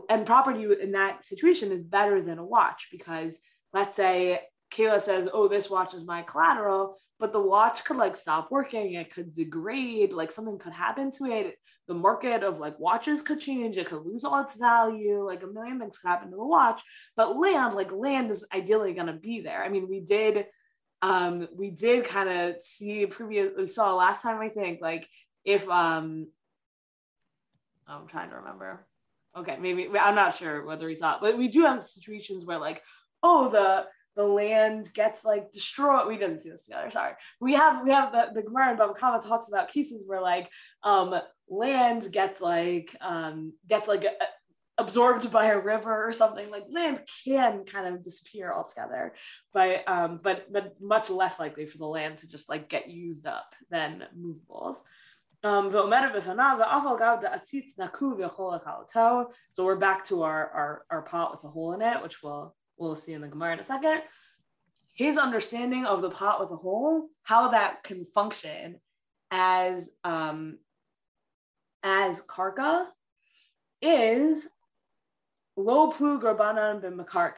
and property in that situation is better than a watch because let's say Kayla says, "Oh, this watch is my collateral," but the watch could like stop working, it could degrade, like something could happen to it. The market of like watches could change, it could lose all its value, like a million things could happen to the watch. But land, like land is ideally gonna be there. I mean, we did um we did kind of see previous we saw last time I think like if um I'm trying to remember. Okay, maybe I'm not sure whether he saw but we do have situations where like, oh, the the land gets like destroyed. We didn't see this together. Sorry. We have we have the, the Gemara and Baba Kama talks about cases where like um land gets like um gets like a, absorbed by a river or something like land can kind of disappear altogether but um but but much less likely for the land to just like get used up than movables um, so we're back to our, our, our pot with a hole in it, which we'll we'll see in the Gemara in a second, his understanding of the pot with a hole, how that can function as um, as karka, is low plug rabbanan b'makarke.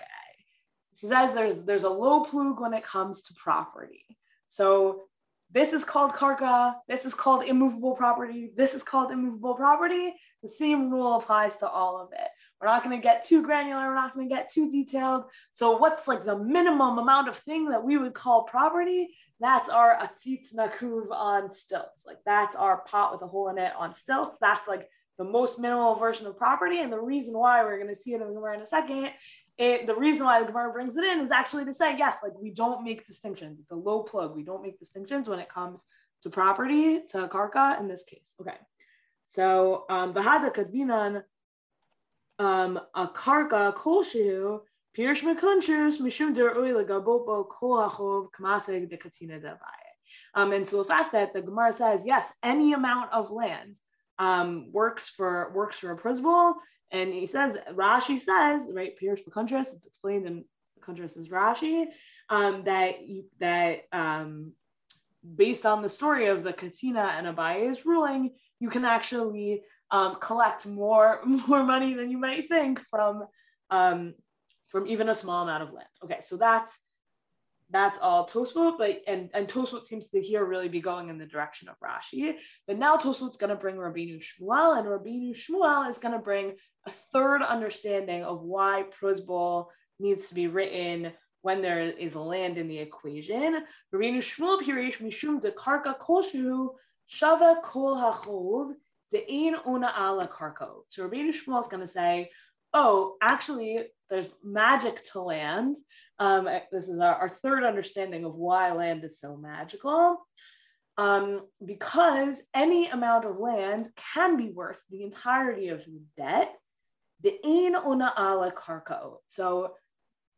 He says there's there's a low plug when it comes to property. So this is called karka, this is called immovable property, this is called immovable property. The same rule applies to all of it. We're not going to get too granular. We're not going to get too detailed. So what's like the minimum amount of thing that we would call property? That's our atzitz nakuv on stilts. Like that's our pot with a hole in it on stilts. That's like the most minimal version of property. And the reason why we're going to see it in the Gemara in a second, it, the reason why the Gemara brings it in is actually to say, yes, like we don't make distinctions. It's a low plug. We don't make distinctions when it comes to property, to karka in this case. Okay. So, um, Bahada Kadvinan a karka kolshu pirish mekuntrus mishum derui legabopo kol hachov kamaseg de katina Um, and so the fact that the Gemara says yes, any amount of land um, works for works for a principle, and he says Rashi says right pirish mekuntrus. It's explained in Kuntrus is Rashi um, that that um, based on the story of the Katina and Abaye's ruling, you can actually um, collect more more money than you might think from um, from even a small amount of land. Okay, so that's that's all Tosfot, but and and Tosfot seems to here really be going in the direction of Rashi. But now Tosfot's going to bring Rabbeinu Shmuel, and Rabbeinu Shmuel is going to bring a third understanding of why Prozbol needs to be written when there is land in the equation. Rabbeinu Shmuel pirish mishum de karka kolshu shava kol hachov De'in una ala karko. So Rabbi Shmuel is going to say, oh, actually, there's magic to land. Um, this is our, our, third understanding of why land is so magical. Um, because any amount of land can be worth the entirety of debt. the debt. De'in una ala karko. So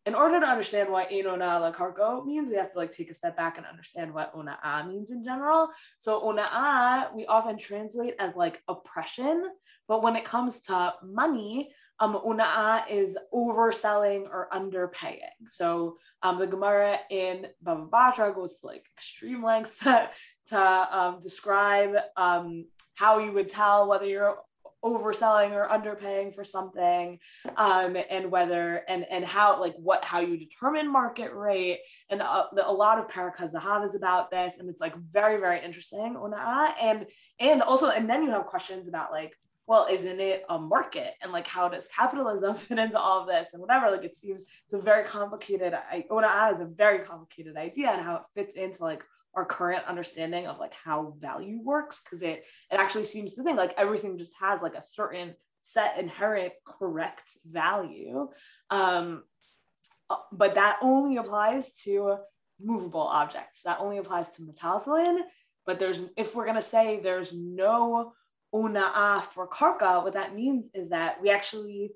in order to understand what Enona la cargo means, we have to like take a step back and understand what ona'a means in general. So ona'a we often translate as like oppression, but when it comes to money, um, ona'a is overselling or underpaying. So um, the Gemara in Baba Batra goes to like extreme lengths to, to um, describe um, how you would tell whether you're overselling or underpaying for something um, and whether and and how like what how you determine market rate. And uh, a lot of Parakah Zahav is about this and it's like very very interesting and and also and then you have questions about like well isn't it a market? And like how does capitalism fit into all of this and whatever? Like it seems it's a very complicated I, is a very complicated idea and how it fits into like our current understanding of like how value works because it it actually seems to think like everything just has like a certain set inherent correct value um, uh, but that only applies to movable objects that only applies to metaltalin but there's if we're going to say there's no una'ah for karka what that means is that we actually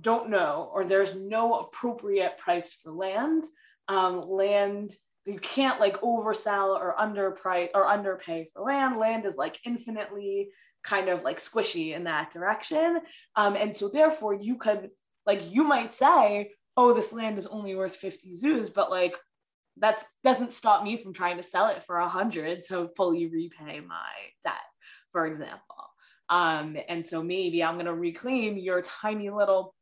don't know or there's no appropriate price for land. Um, land you can't like oversell or underprice or underpay for land. Land is like infinitely kind of like squishy in that direction. Um, and so therefore you could like you might say, oh, this land is only worth 50 zuz, but like that doesn't stop me from trying to sell it for a hundred to fully repay my debt, for example. Um, and so maybe I'm gonna reclaim your tiny little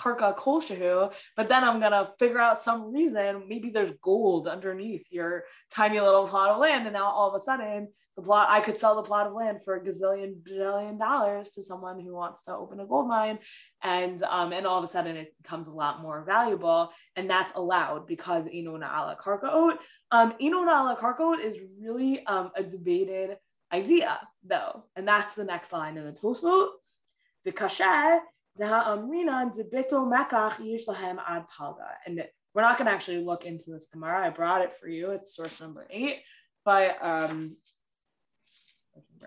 karka kolshahu, but then I'm gonna figure out some reason maybe there's gold underneath your tiny little plot of land, and now all of a sudden the plot I could sell the plot of land for a gazillion billion dollars to someone who wants to open a gold mine, and um, and all of a sudden it becomes a lot more valuable, and that's allowed because inona ala karkaot. Um, inona ala karkaot is really um, a debated idea though, and that's the next line in the Tosfot. The kasher and we're not going to actually look into this tomorrow. I brought it for you. It's source number eight. But um,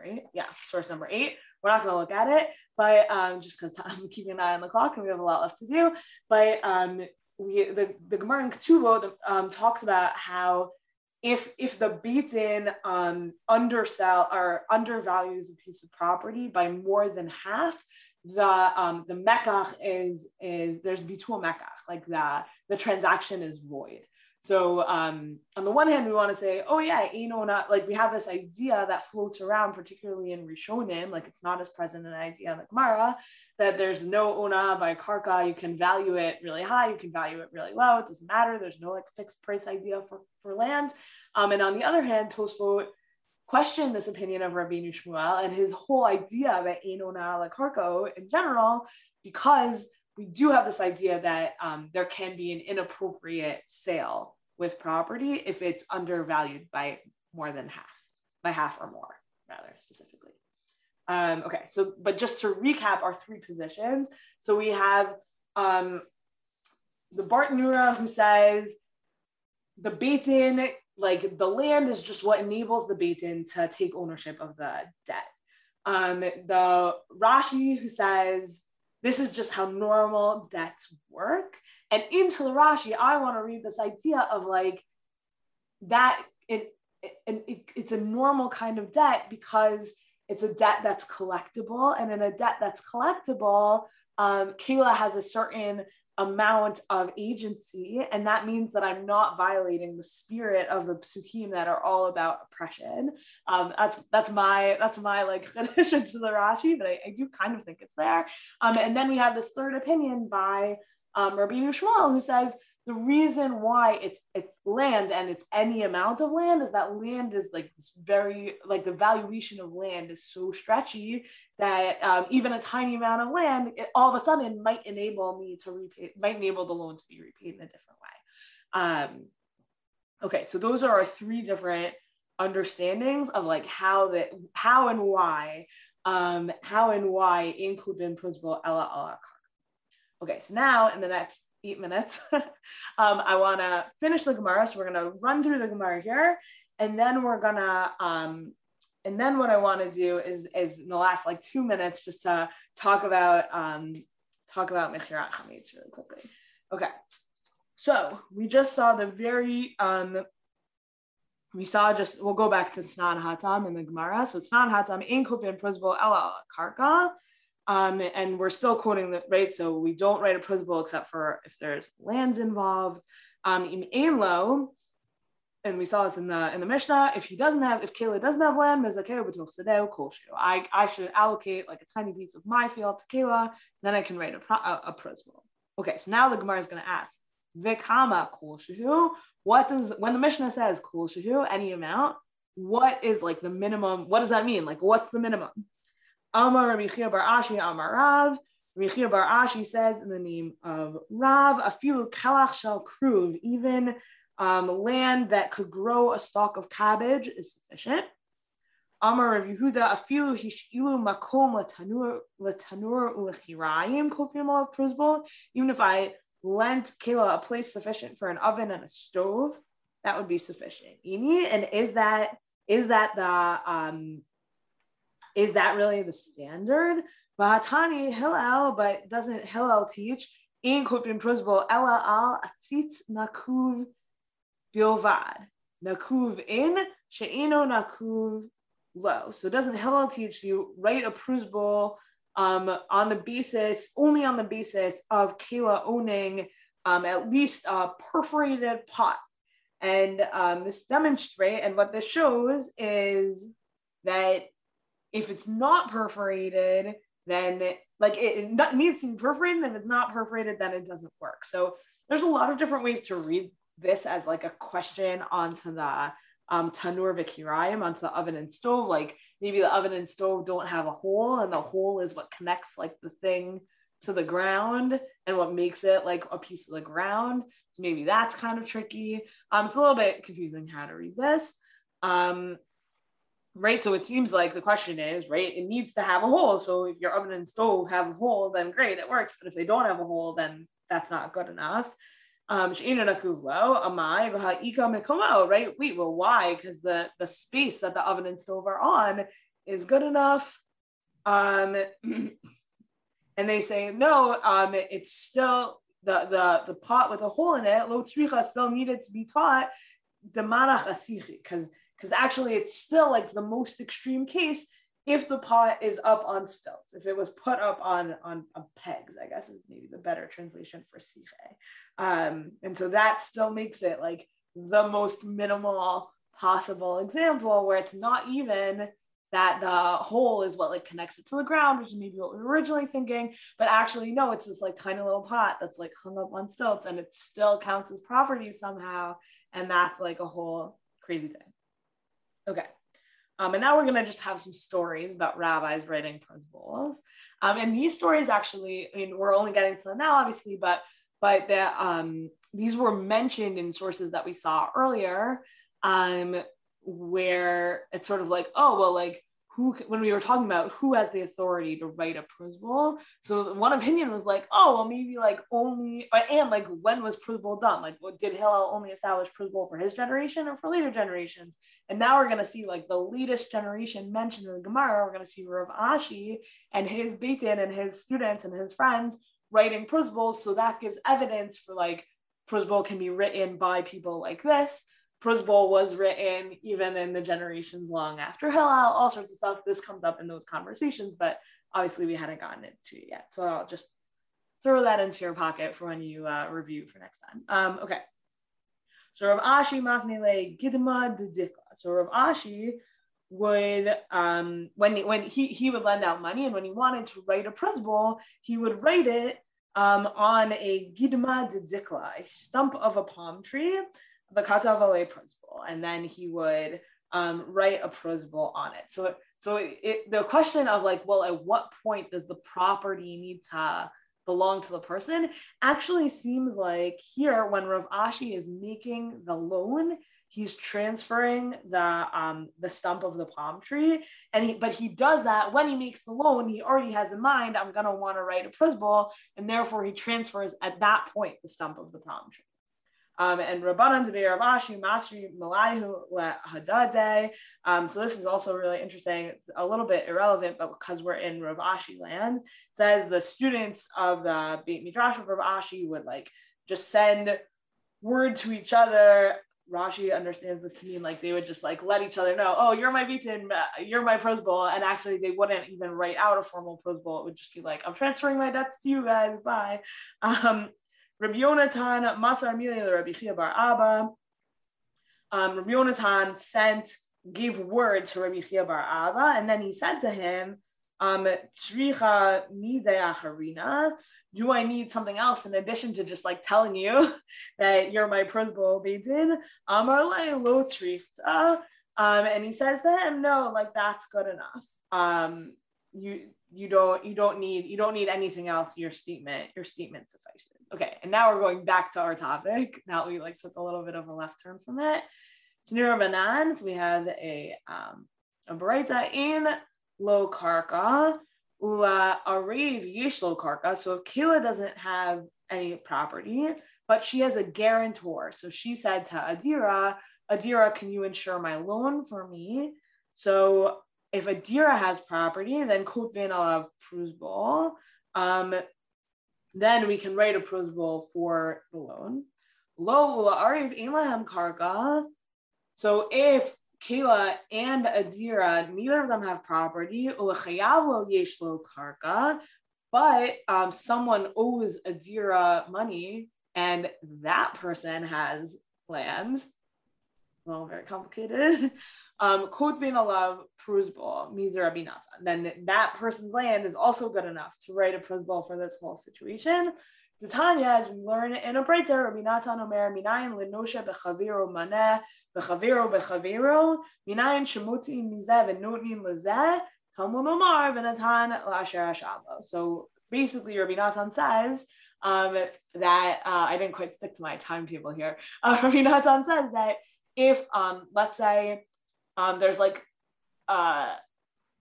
eight, yeah, source number eight. We're not going to look at it, but um, just because I'm keeping an eye on the clock and we have a lot left to do. But um, we the the Gemara in Ketubot um, talks about how if if the Beit Din um, undersell or undervalues a piece of property by more than half, the um the mekach is is there's bitul mekach like the the transaction is void. So um on the one hand we want to say oh yeah you know not like we have this idea that floats around particularly in rishonim like it's not as present an idea in the gemara that there's no ona by karka you can value it really high you can value it really low it doesn't matter there's no like fixed price idea for for land. Um and on the other hand tosfot question this opinion of Rabbeinu Shmuel and his whole idea Enona la Karko in general, because we do have this idea that um, there can be an inappropriate sale with property if it's undervalued by more than half, by half or more, rather specifically. Um, okay, so but just to recap our three positions, so we have um, the Bartenura who says the Beit Din like the land is just what enables the Beit Din to take ownership of the debt. Um, the Rashi who says this is just how normal debts work. And into the Rashi, I want to read this idea of like that it, it, it, it's a normal kind of debt because it's a debt that's collectible. And in a debt that's collectible, um, Kayla has a certain amount of agency and that means that i'm not violating the spirit of the psukim that are all about oppression. Um, that's that's my that's my like addition to the rashi but I, I, do kind of think it's there. Um, and then we have this third opinion by um, Rabbi Shmuel who says the reason why it's it's land and it's any amount of land is that land is like this very like the valuation of land is so stretchy that um, even a tiny amount of land it, all of a sudden might enable me to repay might enable the loan to be repaid in a different way um, okay so those are our three different understandings of like how that how and why um, how and why include in Prusbal Ella Ella Okay, so now in the next eight minutes. um, I want to finish the Gemara. So we're going to run through the Gemara here. And then we're going to, um, and then what I want to do is, is in the last like two minutes, just to talk about, um, talk about Mechirat Chametz really quickly. Okay. So we just saw the very, um, we saw just, we'll go back to Tznan Hatam in the Gemara. So Tznan Hatam in Kufin Prusbal Ela Karka. Um, and we're still quoting the right. So we don't write a principle except for if there's lands involved. Um, in low, and we saw this in the in the Mishnah. If he doesn't have, if Kayla doesn't have land, I I should allocate like a tiny piece of my field to Kayla, then I can write a a, a principle. Okay, so now the Gemara is going to ask Vikama kulshu. What does when the Mishnah says kulshu, any amount? What is like the minimum? What does that mean? Like, what's the minimum? Amar Rabbi Bar Ashi Amar Rav. Rabbi Bar Ashi says in the name of Rav, afilu kalach shall kruv, even um, land that could grow a stalk of cabbage is sufficient. Amar Rav Yehuda, afilu hishilu makom latanur latanur ulechirayim kofim olav. Even if I lent Kayla a place sufficient for an oven and a stove, that would be sufficient. And is that is that the um, is that really the standard? Vahatani Hillel, but doesn't Hillel teach in Kofin Prusbol Ella al Atzitz Nakuv Bilvad. Nakuv in She'ino Nakuv low. So doesn't Hillel teach you write a Prusbol um, on the basis, only on the basis of Kayla owning um, at least a perforated pot. And um, this demonstrate, and what this shows is that if it's not perforated, then it, like it, it needs to be perforated. And if it's not perforated, then it doesn't work. So there's a lot of different ways to read this as like a question onto the um, tanur vikirayim onto the oven and stove. Like maybe the oven and stove don't have a hole, and the hole is what connects like the thing to the ground and what makes it like a piece of the ground. So maybe that's kind of tricky. Um, it's a little bit confusing how to read this. Um, right. So it seems like the question is, right, it needs to have a hole. So if your oven and stove have a hole, then great, it works. But if they don't have a hole, then that's not good enough. Um, right? Wait, well, why? Because the the space that the oven and stove are on is good enough. Um, and they say no um, it's still the, the the pot with a hole in it lo still needed to be taught the because because actually it's still like the most extreme case if the pot is up on stilts if it was put up on on, on pegs i guess is maybe the better translation for siche um, and so that still makes it like the most minimal possible example where it's not even that the hole is what like connects it to the ground, which is maybe what we were originally thinking. But actually, no, it's this like tiny little pot that's like hung up on stilts and it still counts as property somehow. And that's like a whole crazy thing. Okay. Um, and now we're going to just have some stories about rabbis writing principles. Um, and these stories actually, I mean, we're only getting to them now, obviously, but but that um, these were mentioned in sources that we saw earlier. Um, where it's sort of like, oh, well, like who, when we were talking about who has the authority to write a Prusbul. So one opinion was like, oh, well, maybe like only, uh, and like when was Prusbul done? Like, what, did Hillel only establish Prusbul for his generation or for later generations? And now we're going to see like the latest generation mentioned in the Gemara. We're going to see Rav Ashi and his Beit Din and his students and his friends writing Prusbul. So that gives evidence for like Prusbul can be written by people like this. Prusbul was written even in the generations long after Hillel, all sorts of stuff. This comes up in those conversations, but obviously we hadn't gotten into it yet. So I'll just throw that into your pocket for when you uh, review for next time. Um, okay. So Rav Ashi Machnele Gidma Didikla. So Rav Ashi would um, when when he he would lend out money and when he wanted to write a Prusbul, he would write it um, on a Gidma Didikla, a stump of a palm tree the Katavale Prusbul, and then he would um, write a Prusbul on it. So, so it, the question of like, well, at what point does the property need to belong to the person actually seems like here when Rav Ashi is making the loan, he's transferring the um, the stump of the palm tree, and he but he does that when he makes the loan. He already has in mind, I'm gonna want to write a Prusbul, and therefore he transfers at that point the stump of the palm tree. Um, and Rabbanan Debi Rav Ashi Masri Malayu Hadade. Um, so this is also really interesting, a little bit irrelevant, but because we're in Rav Ashi land, says the students of the Beit Midrash of Rav Ashi would like just send word to each other. Rashi understands this to mean like they would just like let each other know, oh, you're my Beit Din, you're my Prusbul. And actually, they wouldn't even write out a formal Prusbul. It would just be like, I'm transferring my debts to you guys. Bye. Um, Rabbi Yonatan, Masar Amelia, Rabbi Chia Bar Abba. Um, Rabbi Yonatan sent, gave word to Rabbi Chia Bar Abba, and then he said to him, um, do I need something else in addition to just like telling you that you're my Prusbul Beit Din? Um, and he says to him, no, like that's good enough. Um, you you don't you don't need you don't need anything else. Your statement your statement suffices. Okay, and now we're going back to our topic. Now we like took a little bit of a left turn from it. Tanura Banan, so we had a um, a Baraita in low karka, ula ariv yish low karka. So if Kayla doesn't have any property, but she has a guarantor. So she said to Adira, Adira, can you insure my loan for me? So if Adira has property, then kotvein alav pruzbol. Um, then we can write a pruzbol for the loan. Lo ariv ein karka. So if Kayla and Adira, neither of them have property, yesh lo karka, but um, someone owes Adira money and that person has land. Well, very complicated. Um, alav pruzbol, mizer Then that person's land is also good enough to write a pruzbol for this whole situation. Tanya, as we learn in a Baraita, Rabbi Natan Omer, Minayin lenosha bechaviro maneh, bechaviro bechaviro, Minayin shemutzi mizeh v'notin lezeh, Talmud Omar v'natan l'asher ashavo. So basically, Rabbi Natan says um, that uh, I didn't quite stick to my timetable here. Uh, Rabbi Natan says that if, um, let's say, um, there's like uh,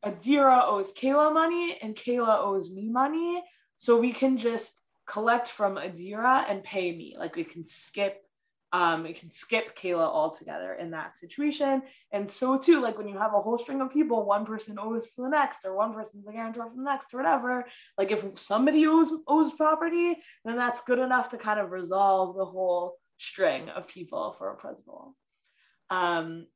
Adira owes Kayla money and Kayla owes me money, so we can just collect from Adira and pay me. Like we can skip um, it can skip Kayla altogether in that situation. And so too, like when you have a whole string of people, one person owes to the next, or one person's the guarantor from the next, or whatever. Like if somebody owes owes property, then that's good enough to kind of resolve the whole string of people for a Prozbul. Um,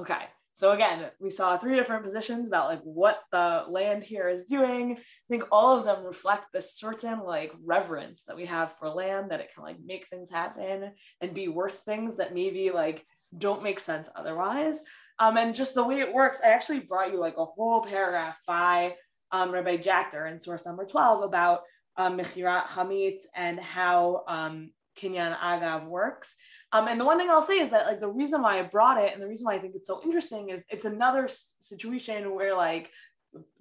okay. So again, we saw three different positions about like what the land here is doing. I think all of them reflect this certain like reverence that we have for land, that it can like make things happen and be worth things that maybe like don't make sense otherwise. Um, and just the way it works, I actually brought you like a whole paragraph by um, Rabbi Jachter in source number 12 about um, Mechirat Chametz and how um, Agav works. Um, and the one thing I'll say is that like the reason why I brought it and the reason why I think it's so interesting is it's another situation where like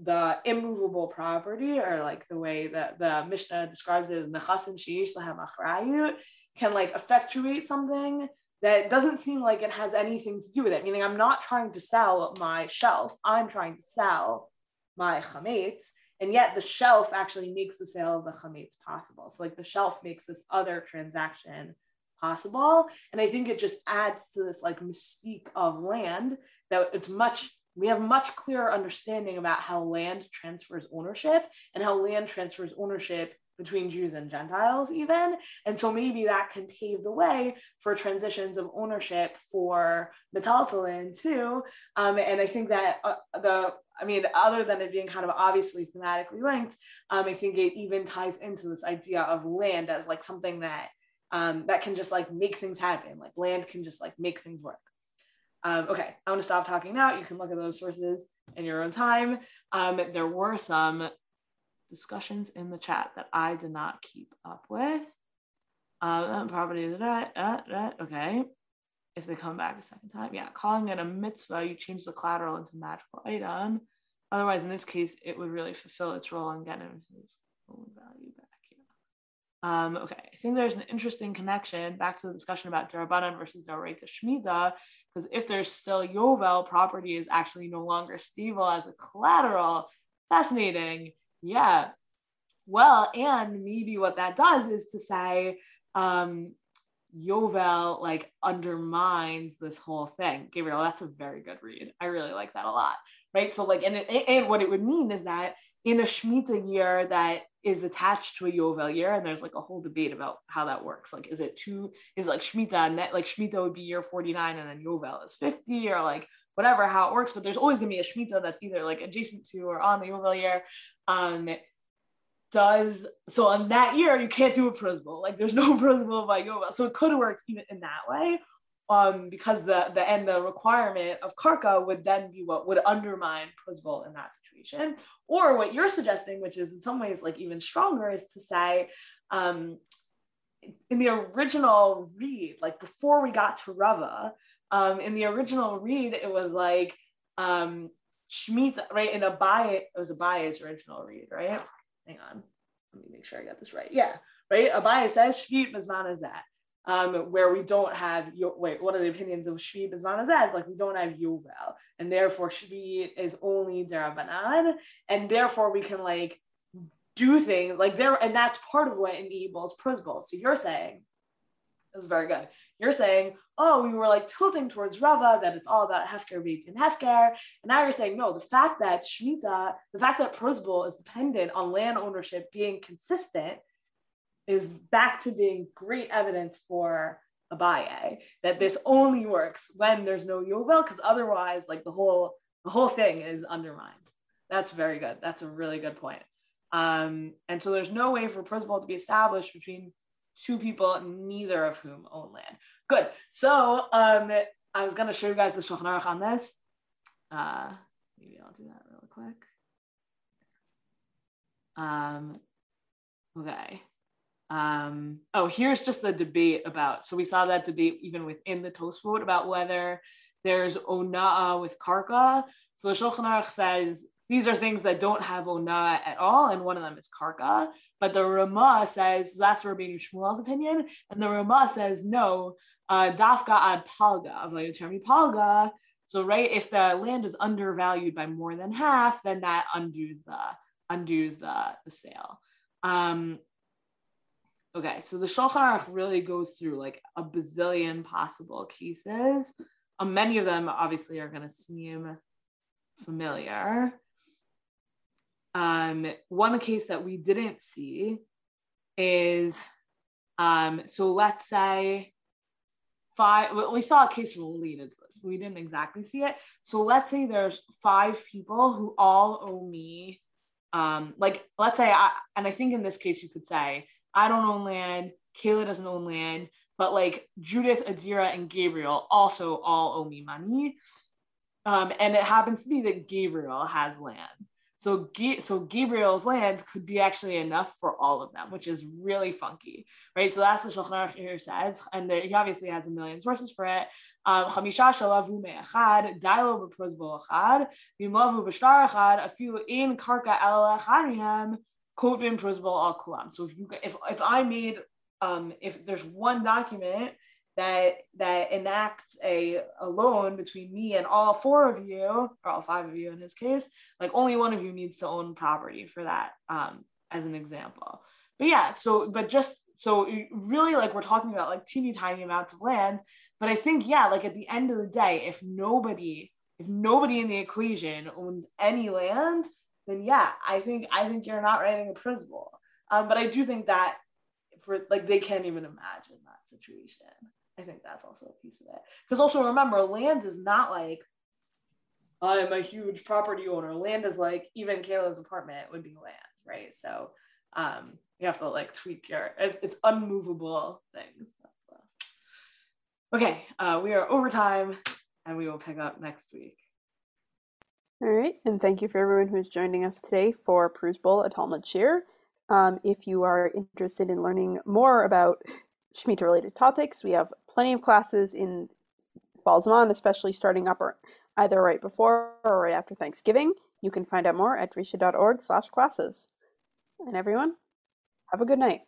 the immovable property or like the way that the Mishnah describes it as nechasim sheish lahem can like effectuate something that doesn't seem like it has anything to do with it. Meaning I'm not trying to sell my shelf, I'm trying to sell my chametz. And yet the shelf actually makes the sale of the chametz possible. So like the shelf makes this other transaction possible. And I think it just adds to this like mystique of land that it's much, we have much clearer understanding about how land transfers ownership and how land transfers ownership between Jews and Gentiles, even. And so maybe that can pave the way for transitions of ownership for metaltelin too. Um, and I think that uh, the, I mean, other than it being kind of obviously thematically linked, um, I think it even ties into this idea of land as like something that um, that can just like make things happen. Like land can just like make things work. Um, okay, I'm gonna stop talking now. You can look at those sources in your own time. Um, there were some discussions in the chat that I did not keep up with. Um, property, that, that, that, okay. If they come back a second time, yeah, calling it a mitzvah, you change the collateral into magical item. Otherwise, in this case, it would really fulfill its role and get his own value back. Um, okay, I think there's an interesting connection back to the discussion about Darabanan versus Doraita Shmita, because if there's still Yovel, property is actually no longer stable as a collateral. Fascinating. Yeah. Well, and maybe what that does is to say, um, Yovel like undermines this whole thing. Gabriel, that's a very good read. I really like that a lot. Right. So like, and, and what it would mean is that in a Shemitah year that is attached to a Yovel year, and there's like a whole debate about how that works. Like, is it two? Is like Shemitah net? Like Shemitah would be year 49, and then Yovel is 50, or like whatever how it works. But there's always gonna be a Shemitah that's either like adjacent to or on the Yovel year. Um, does so on that year you can't do a Prozbul. Like there's no Prozbul by Yovel, so it could work even in that way um, because the the and the requirement of karka would then be what would undermine Prozbul in that situation. Or what you're suggesting, which is in some ways like even stronger, is to say um, in the original read, like before we got to Rava, um, in the original read, it was like um, right? In Abaye, it was Abaye's original read, right? Hang on, let me make sure I got this right. Yeah, right. A Abaye says Shvit Mizman is that um, where we don't have your wait, what are the opinions of Shvi Bizman Hazeh? Like we don't have Yovel, and therefore Shvi is only Darabanan, and therefore we can like do things like there, and that's part of what enables Prozbul. So you're saying this is very good. You're saying, oh, we were like tilting towards Rava that it's all about Hefker Beit Din Hefker. And now you're saying, no, the fact that Shemitah, the fact that Prozbul is dependent on land ownership being consistent is back to being great evidence for Abaye that this only works when there's no Yovel, because otherwise, like the whole the whole thing is undermined. That's very good. That's a really good point. Um, and so there's no way for Prozbul to be established between two people, neither of whom own land. Good. So um, I was going to show you guys the Shulchan Aruch on this. Uh, maybe I'll do that real quick. Um, okay. Um, oh, here's just the debate about. So we saw that debate even within the Tosfot about whether there's onaa with karka. So the Shulchan Aruch says these are things that don't have onaa at all, and one of them is karka. But the Rama says that's Rabbeinu Shmuel's opinion, and the Rama says no, uh, dafka ad palga of like palga. So right, if the land is undervalued by more than half, then that undoes the undoes the, the sale. Um, okay, so the Shulchan Aruch really goes through like a bazillion possible cases. Um, many of them obviously are going to seem familiar. Um, one case that we didn't see is um, so let's say five, we saw a case related to this, we didn't exactly see it. So let's say there's five people who all owe me, um, like let's say, I, and I think in this case you could say, I don't own land, Kayla doesn't own land, but like Judith, Adira, and Gabriel also all owe me money. Um, and it happens to be that Gabriel has land. So, so Gabriel's land could be actually enough for all of them, which is really funky, right? So that's the Shulchan Aruch here says, and there, he obviously has a million sources for it. Um, Chamisha shalavu me'echad, dailo b'prozbo echad, v'imlavu b'shtar in karka el kovim prozbo al kulam. So if you, if if I made, um, if there's one document that that enacts a, a loan between me and all four of you or all five of you in his case like only one of you needs to own property for that um, as an example but yeah so but just so really like we're talking about like teeny tiny amounts of land but i think yeah like at the end of the day if nobody if nobody in the equation owns any land then yeah i think i think you're not writing a Prozbul um, but i do think that for like they can't even imagine that situation I think that's also a piece of it. Because also remember, land is not like I'm a huge property owner. Land is like even Kayla's apartment would be land, right? So um, you have to like tweak your it's, unmovable things. Okay, uh, we are over time, and we will pick up next week. All right, and thank you for everyone who's joining us today for Pruzbol, a Talmud Shiur. Um, if you are interested in learning more about Shemitah related topics. We have plenty of classes in Fall especially starting up either right before or right after Thanksgiving. You can find out more at drisha.org slash classes. And everyone, have a good night.